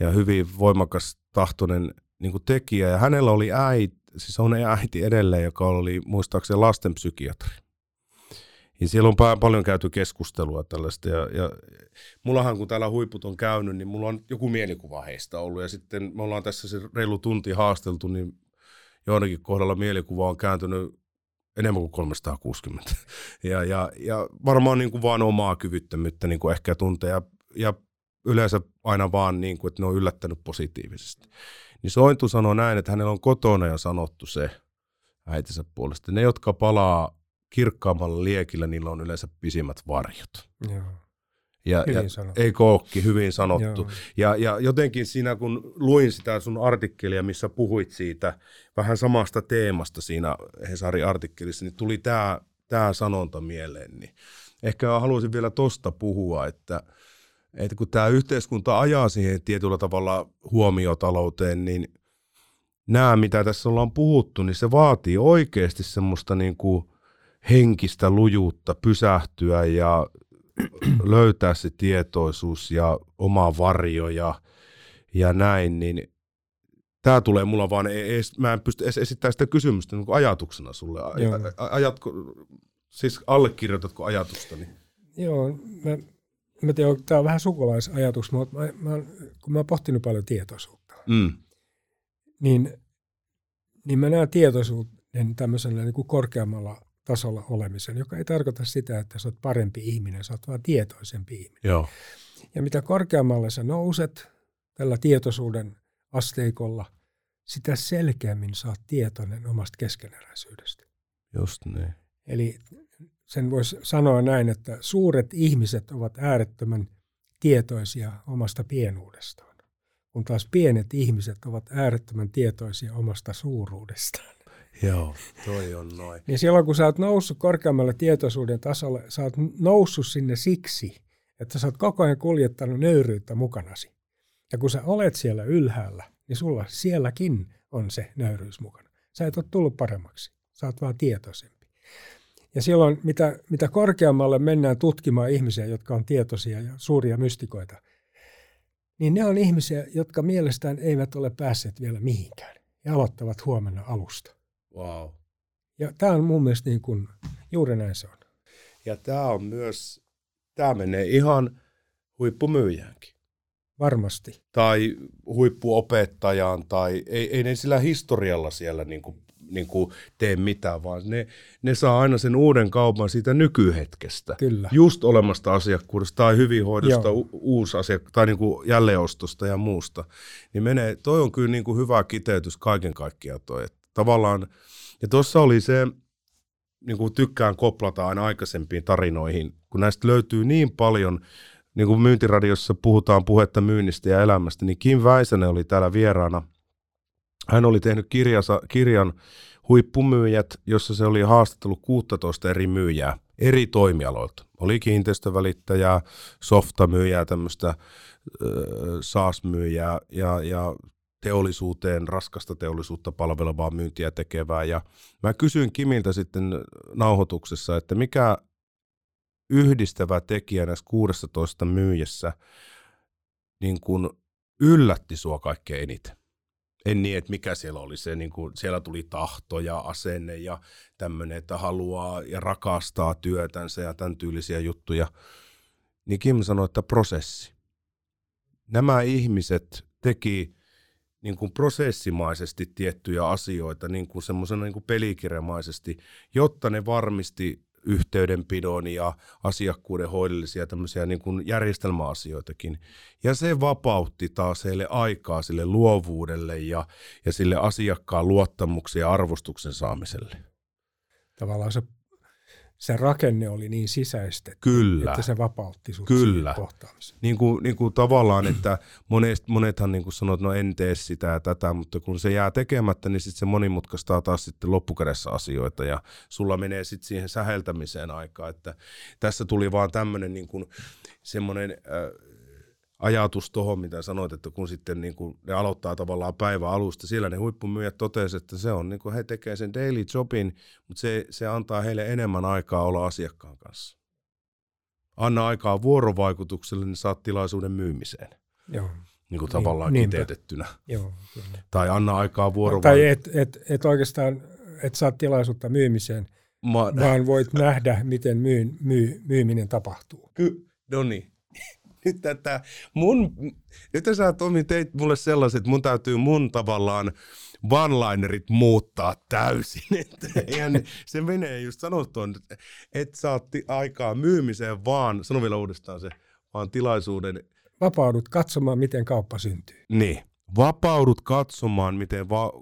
ja hyvin voimakas tahtoinen niin tekijä. Ja hänellä oli äiti, siis on äiti edelleen, joka oli muistaakseni lastenpsykiatri. Ja siellä on paljon käyty keskustelua tällaista. Ja, ja mullahan kun täällä huiput on käynyt, niin mulla on joku mielikuva heistä ollut. Ja sitten me ollaan tässä se reilu tunti haasteltu, niin joidenkin kohdalla mielikuva on kääntynyt enemmän kuin 360. <laughs> Ja, ja, ja varmaan niin kuin vaan omaa kyvyttömyyttä niin kuin ehkä tuntee ja, ja yleensä aina vaan, niin kuin, että ne on yllättänyt positiivisesti. Niin Sointu sanoi näin, että hänellä on kotona jo sanottu se äitinsä puolesta. Ne, jotka palaa kirkkaammalla liekillä, niillä on yleensä pisimmät varjot. Joo. Ja, hyvin ja sanottu. Ei kookki, hyvin sanottu. Ja, ja jotenkin siinä, kun luin sitä sun artikkelia, missä puhuit siitä vähän samasta teemasta siinä Hesarin artikkelissa, niin tuli tämä tää sanonta mieleen. Niin ehkä haluaisin vielä tosta puhua, että, että kun tämä yhteiskunta ajaa siihen tietyllä tavalla huomiotalouteen, niin nämä, mitä tässä ollaan puhuttu, niin se vaatii oikeasti semmoista niin kuin henkistä lujuutta pysähtyä ja löytää se tietoisuus ja oma varjo ja, ja näin, niin tämä tulee mulla vaan, ei, mä en pysty edes esittämään sitä kysymystä niin ajatuksena sulle. Ajatko, siis allekirjoitatko ajatustani? Joo, mä, mä tiedän, tämä on vähän sukulaisajatus, mutta mä, mä, kun mä oon pohtinut paljon tietoisuutta, mm. niin, niin mä näen tietoisuuden tämmöisellä niin kuin korkeammalla tasolla olemisen, joka ei tarkoita sitä, että sä oot parempi ihminen, sä oot vaan tietoisempi ihminen. Joo. Ja mitä korkeammalle sä nouset tällä tietoisuuden asteikolla, sitä selkeämmin sä oot tietoinen omasta keskeneräisyydestä. Just niin. Eli sen voisi sanoa näin, että suuret ihmiset ovat äärettömän tietoisia omasta pienuudestaan, kun taas pienet ihmiset ovat äärettömän tietoisia omasta suuruudestaan. Joo, toi on noin. niin silloin kun sä oot noussut korkeammalle tietoisuuden tasolle, sä oot noussut sinne siksi, että sä oot koko ajan kuljettanut nöyryyttä mukanasi. Ja kun sä olet siellä ylhäällä, niin sulla sielläkin on se nöyryys mukana. Sä et ole tullut paremmaksi, sä oot vaan tietoisempi. Ja silloin, mitä, mitä korkeammalle mennään tutkimaan ihmisiä, jotka on tietoisia ja suuria mystikoita, niin ne on ihmisiä, jotka mielestään eivät ole päässeet vielä mihinkään ja aloittavat huomenna alusta. Wow. Ja tämä on mun mielestä niin kuin, juuri näin se on. Ja tämä on myös, tämä menee ihan huippumyyjäänkin. Varmasti. Tai huippuopettajaan, tai ei, ei ne sillä historialla siellä niin kuin, niin kuin tee mitään, vaan ne, ne saa aina sen uuden kaupan siitä nykyhetkestä. Kyllä. Just olemasta asiakkuudesta tai hyvinhoidosta, u- uusi asiak- tai niin kuin jälleenostosta ja muusta. Niin menee, toi on kyllä niin kuin hyvä kiteytys kaiken kaikkiaan toi, että tavallaan, ja tuossa oli se, niin kuin tykkään koplata aina aikaisempiin tarinoihin, kun näistä löytyy niin paljon, niin kuin myyntiradiossa puhutaan puhetta myynnistä ja elämästä, niin Kim Väisänen oli täällä vieraana. Hän oli tehnyt kirjasa, kirjan huippumyyjät, jossa se oli haastattelut 16 eri myyjää eri toimialoilta. Oli kiinteistövälittäjää, softamyyjää, tämmöistä SaaS-myyjää ja, ja teollisuuteen, raskasta teollisuutta palvelevaa myyntiä tekevää. Ja mä kysyin Kimiltä sitten nauhoituksessa, että mikä yhdistävä tekijä näissä 16 myyjässä niin kuin yllätti sua kaikkein eniten? En niin, että mikä siellä oli se, niin kuin siellä tuli tahto ja asenne ja tämmöinen, että haluaa ja rakastaa työtänsä ja tämän tyylisiä juttuja. Niin Kim sanoi, että prosessi. Nämä ihmiset teki niin kuin prosessimaisesti tiettyjä asioita, niin kuin semmoisena niin kuin pelikirjamaisesti, jotta ne varmisti yhteydenpidon ja asiakkuuden hoidollisia tämmöisiä niin kuin järjestelmäasioitakin. Ja se vapautti taas heille aikaa sille luovuudelle ja, ja sille asiakkaan luottamuksen ja arvostuksen saamiselle. Tavallaan se se rakenne oli niin sisäistetty, Kyllä. että se vapautti sut Kyllä. kohtaamiseen. Niin kuin, niin kuin tavallaan, että monet, monethan niin kuin sanoo, että no en tee sitä ja tätä, mutta kun se jää tekemättä, niin sitten se monimutkaistaa taas sitten loppukädessä asioita ja sulla menee sitten siihen säheltämiseen aikaa, että tässä tuli vaan tämmöinen niin kuin semmoinen äh, ajatus tuohon, mitä sanoit, että kun sitten niin kuin ne aloittaa tavallaan päivän alusta, siellä ne huippumyyjät totesivat, että se on, niin kuin he tekevät sen daily jobin, mutta se, se antaa heille enemmän aikaa olla asiakkaan kanssa. Anna aikaa vuorovaikutukselle, niin saat tilaisuuden myymiseen. Joo. Niin kuin tavallaan Niin, kiteytettynä. Joo, kyllä. Tai anna aikaa Tai vuorovaikutukselle. et, et, et oikeastaan et saa tilaisuutta myymiseen, Ma- vaan voit nähdä, miten myyn, myy, myyminen tapahtuu. Ky- no niin. <laughs> Tätä mun, nyt sä Tomi teit mulle sellaiset, että mun täytyy mun tavallaan one-linerit muuttaa täysin. <laughs> Että eihän se menee just sanottuun, että et saa ti- aikaa myymiseen vaan, sano vielä uudestaan se, vaan tilaisuuden, Vapaudut katsomaan, miten kauppa syntyy. niin, vapaudut katsomaan, miten va-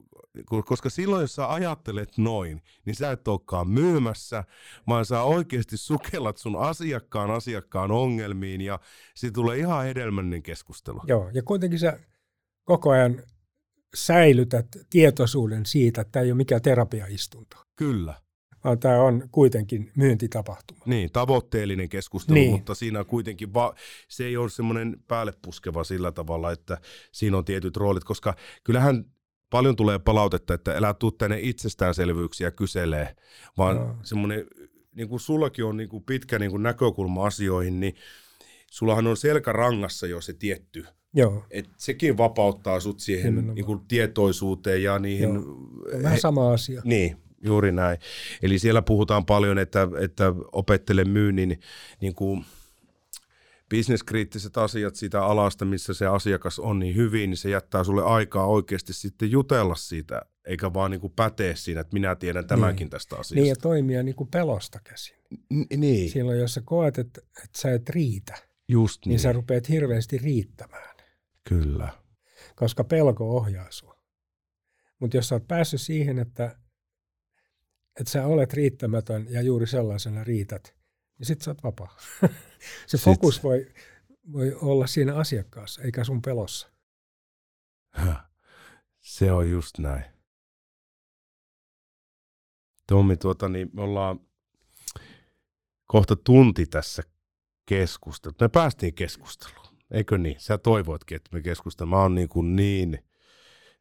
koska silloin, jos sä ajattelet noin, niin sä et olekaan myymässä, vaan sä oikeasti sukellat sun asiakkaan asiakkaan ongelmiin ja siitä tulee ihan hedelmällinen keskustelu. Joo, ja kuitenkin sä koko ajan säilytät tietoisuuden siitä, että tämä ei ole mikään terapiaistunto, Kyllä. vaan tämä on kuitenkin myyntitapahtuma. Niin, tavoitteellinen keskustelu, Niin. mutta siinä kuitenkin va- se ei ole semmoinen päälle puskeva sillä tavalla, että siinä on tietyt roolit, koska kyllähän paljon tulee palautetta, että älä tuu tänne itsestäänselvyyksiä kyselee, vaan Joo. semmoinen, niin kuin sullakin on niin kuin pitkä niin kuin näkökulma asioihin, niin sullahan on selkärangassa jo se tietty, Joo, et sekin vapauttaa sut siihen Nimenomaan. niin kuin tietoisuuteen ja niihin... on vähän sama asia. Niin, juuri näin. Eli siellä puhutaan paljon, että, että opettele myynnin niin kuin bisneskriittiset asiat siitä alasta, missä se asiakas on niin hyvin, niin se jättää sulle aikaa oikeasti sitten jutella siitä, eikä vaan niin kuin pätee siinä, että minä tiedän tämänkin Niin. tästä asiasta. Niin ja toimia niin kuin pelosta käsin. N- niin, Silloin, jos sä koet, että, että sä et riitä, just niin, niin. niin sä rupeat hirveästi riittämään, Kyllä. koska pelko ohjaa sua. Mutta jos sä oot päässyt siihen, että, että sä olet riittämätön ja juuri sellaisena riität, niin sit sä oot vapaa. <laughs> se Sit- fokus voi, voi olla siinä asiakkaassa, eikä sun pelossa. Se on just näin. Tommi, tuota, niin me ollaan kohta tunti tässä keskustelussa. Me päästiin keskusteluun, eikö niin? Sä toivoitkin, että me keskustellaan. Mä oon niin, kuin niin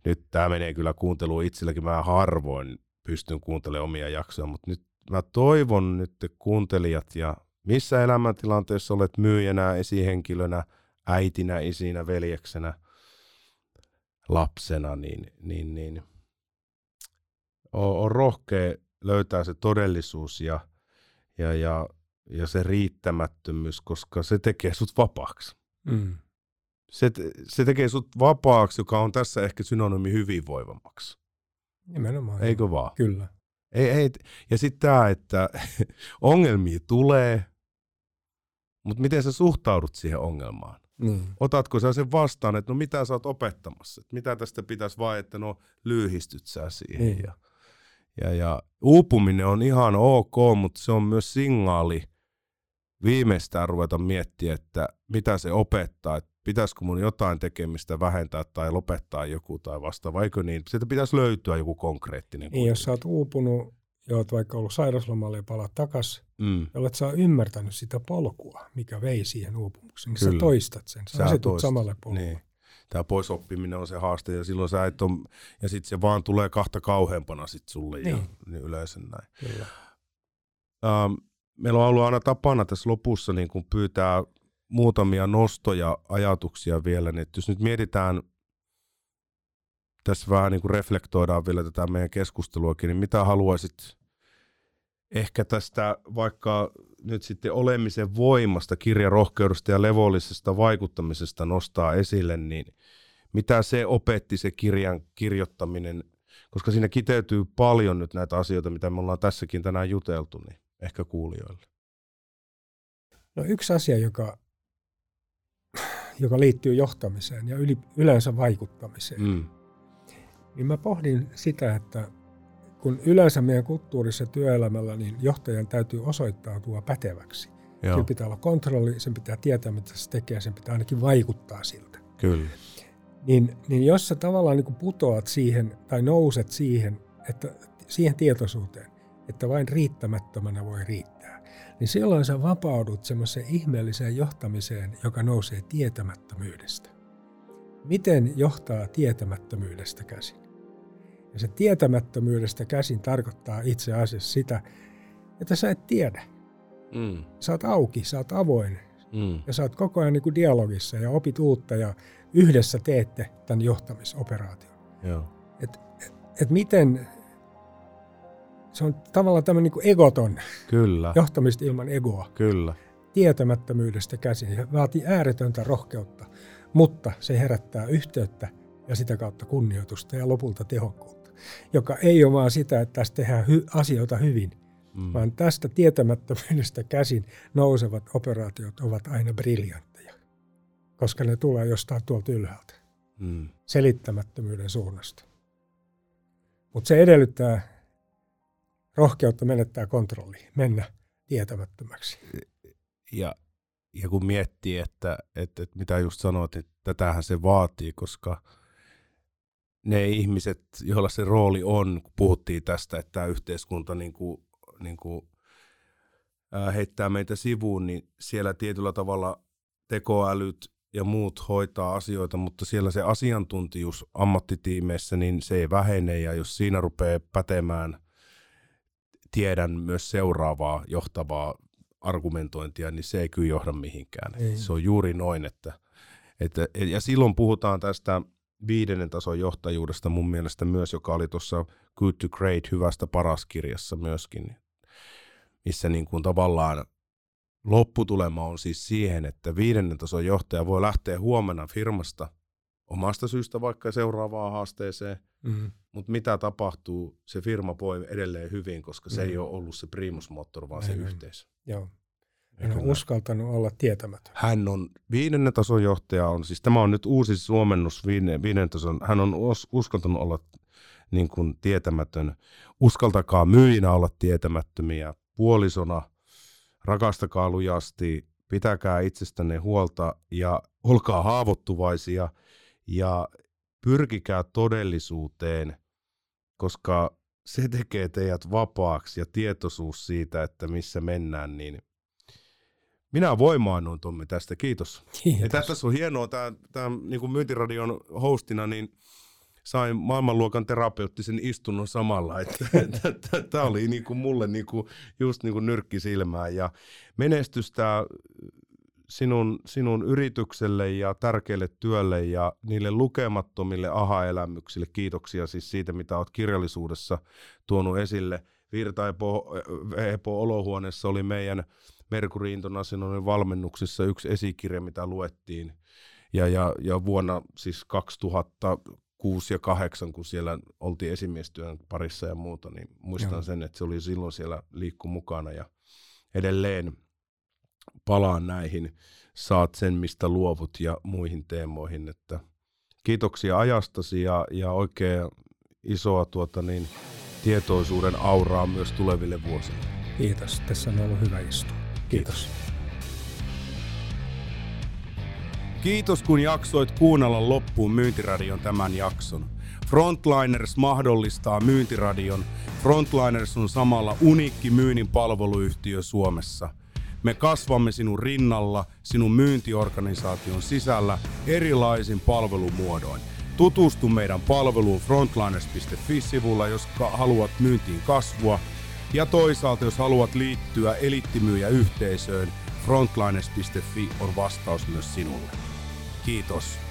nyt tämä menee kyllä kuunteluun itselläkin. Mä harvoin pystyn kuuntelemaan omia jaksoja, mutta nyt mä toivon nyt te kuuntelijat ja missä elämäntilanteessa olet myyjänä, esihenkilönä, äitinä, isinä, veljeksenä, lapsena, niin, niin, niin on, on rohkea löytää se todellisuus ja, ja, ja, ja se riittämättömyys, koska se tekee sut vapaaksi. Mm. Se, se tekee sut vapaaksi, joka on tässä ehkä synonyymi hyvinvoivammaksi. Nimenomaan. Eikö vaan? Kyllä. Ei, ei. Ja sitten tämä, että <laughs> ongelmia tulee, mutta miten sä suhtaudut siihen ongelmaan? Niin. Otatko sä sen vastaan, että no mitä sä oot opettamassa? Että mitä tästä pitäisi vai, että no lyhistyt sä siihen. Niin. Ja, ja, ja uupuminen on ihan ok, mutta se on myös signaali viimeistään ruveta miettiä, että mitä se opettaa. Että pitäisikö mun jotain tekemistä vähentää tai lopettaa joku tai vastaava, eikö niin? Sieltä pitäisi löytyä joku konkreettinen. Niin, jos sä oot uupunut ja oot vaikka ollut sairaslomalla ja palaat takas, mm. ja olet sä ymmärtänyt sitä polkua, mikä vei siihen uupumukseen, niin sä toistat sen, sä, sä asetut toistat. samalle polulle. Niin. Tämä poisoppiminen on se haaste, ja silloin sä et on, ja sitten se vaan tulee kahta kauheampana sit sulle, niin. ja niin yleensä näin. Kyllä. Ähm, meillä on ollut aina tapana tässä lopussa niin kun pyytää muutamia nostoja, ajatuksia vielä, niin jos nyt mietitään, tässä vähän niin kuin reflektoidaan vielä tätä meidän keskusteluakin, niin mitä haluaisit ehkä tästä vaikka nyt sitten olemisen voimasta, kirjarohkeudesta ja levollisesta vaikuttamisesta nostaa esille, niin mitä se opetti se kirjan kirjoittaminen, koska siinä kiteytyy paljon nyt näitä asioita, mitä me ollaan tässäkin tänään juteltu, niin ehkä kuulijoille. No yksi asia, joka joka liittyy johtamiseen ja yli, yleensä vaikuttamiseen. Mm. Niin mä pohdin sitä, että kun yleensä meidän kulttuurissa työelämällä, niin johtajan täytyy osoittautua päteväksi. Joo. Sillä pitää olla kontrolli, sen pitää tietää, mitä se tekee, sen pitää ainakin vaikuttaa siltä. Kyllä. Niin, niin jos sä tavallaan niin putoat siihen tai nouset siihen, että siihen tietoisuuteen, että vain riittämättömänä voi riittää, niin silloin sä vapaudut semmoiseen ihmeelliseen johtamiseen, joka nousee tietämättömyydestä. Miten johtaa tietämättömyydestä käsin? Ja se tietämättömyydestä käsin tarkoittaa itse asiassa sitä, että sä et tiedä. Mm. Sä oot auki, sä oot avoin mm. ja sä oot koko ajan niin kuin dialogissa ja opit uutta ja yhdessä teette tämän johtamisoperaation. Joo. Et, et, et miten se on tavallaan tämmöinen niin egoton Kyllä. johtamista ilman egoa. Kyllä. Tietämättömyydestä käsin. Se vaatii ääretöntä rohkeutta, mutta se herättää yhteyttä ja sitä kautta kunnioitusta ja lopulta tehokkuutta, joka ei ole vaan sitä, että tästä tehdään hy- asioita hyvin, mm. vaan tästä tietämättömyydestä käsin nousevat operaatiot ovat aina briljantteja, koska ne tulee jostain tuolta ylhäältä, mm. selittämättömyyden suunnasta. Mutta se edellyttää rohkeutta menettää kontrolli, mennä tietämättömäksi. Ja, ja kun miettii, että, että, että mitä just sanoit, että tätähän se vaatii, koska ne ihmiset, joilla se rooli on, kun puhuttiin tästä, että tämä yhteiskunta niin kuin, niin kuin, ää, heittää meitä sivuun, niin siellä tietyllä tavalla tekoälyt ja muut hoitaa asioita, mutta siellä se asiantuntijuus ammattitiimeissä, niin se ei vähene, ja jos siinä rupeaa pätemään tiedän myös seuraavaa johtavaa argumentointia, niin se ei kyllä johda mihinkään. Ei. Se on juuri noin, että, että ja silloin puhutaan tästä viidennen tason johtajuudesta mun mielestä myös, joka oli tuossa Good to Great, hyvästä paras kirjassa myöskin, missä niin kuin tavallaan lopputulema on siis siihen, että viidennen tason johtaja voi lähteä huomenna firmasta omasta syystä vaikka seuraavaan haasteeseen – Mm. Mutta mitä tapahtuu, se firma voi edelleen hyvin, koska se mm. ei ole ollut se primusmoottori, vaan Näin se yhteisö. Joo. Hän on uskaltanut olla tietämätön. Hän on viidennen tason johtaja, on, siis tämä on nyt uusi suomennus viiden, viidennen tason, hän on us, uskaltanut olla niin kuin tietämätön. Uskaltakaa myyjinä olla tietämättömiä, puolisona, rakastakaa lujasti, pitäkää itsestänne huolta ja olkaa haavoittuvaisia ja pyrkikää todellisuuteen, koska se tekee teidät vapaaksi ja tietoisuus siitä, että missä mennään, niin minä voimaannuin Tommi tästä, kiitos. kiitos. Ja tässä on hienoa, tämä, tämä niin kuin myyntiradion hostina, niin sain maailmanluokan terapeuttisen istunnon samalla. Tämä oli niin kuin mulle niin kuin, just niin kuin nyrkki silmään ja menestystä sinun, sinun yritykselle ja tärkeälle työlle ja niille lukemattomille aha-elämyksille. Kiitoksia siis siitä, mitä olet kirjallisuudessa tuonut esille. Virta Epo, Epo Olohuoneessa oli meidän Mercury Internationalin valmennuksissa yksi esikirja, mitä luettiin. Ja, ja, ja vuonna siis 2006 ja 2008, kun siellä oltiin esimiestyön parissa ja muuta, niin muistan Joo. sen, että se oli silloin siellä liikku mukana ja edelleen palaan näihin, saat sen mistä luovut ja muihin teemoihin. Että kiitoksia ajastasi ja, ja oikein isoa tuota niin, tietoisuuden auraa myös tuleville vuosille. Kiitos, tässä on ollut hyvä istua. Kiitos. Kiitos. Kiitos kun jaksoit kuunnella loppuun Myyntiradion tämän jakson. Frontliners mahdollistaa myyntiradion. Frontliners on samalla uniikki myynnin palveluyhtiö Suomessa. Me kasvamme sinun rinnalla, sinun myyntiorganisaation sisällä erilaisin palvelumuodoin. Tutustu meidän palveluun frontliners.fi-sivulla, jos haluat myyntiin kasvua. Ja toisaalta, jos haluat liittyä elittimyyjä yhteisöön, frontliners.fi on vastaus myös sinulle. Kiitos.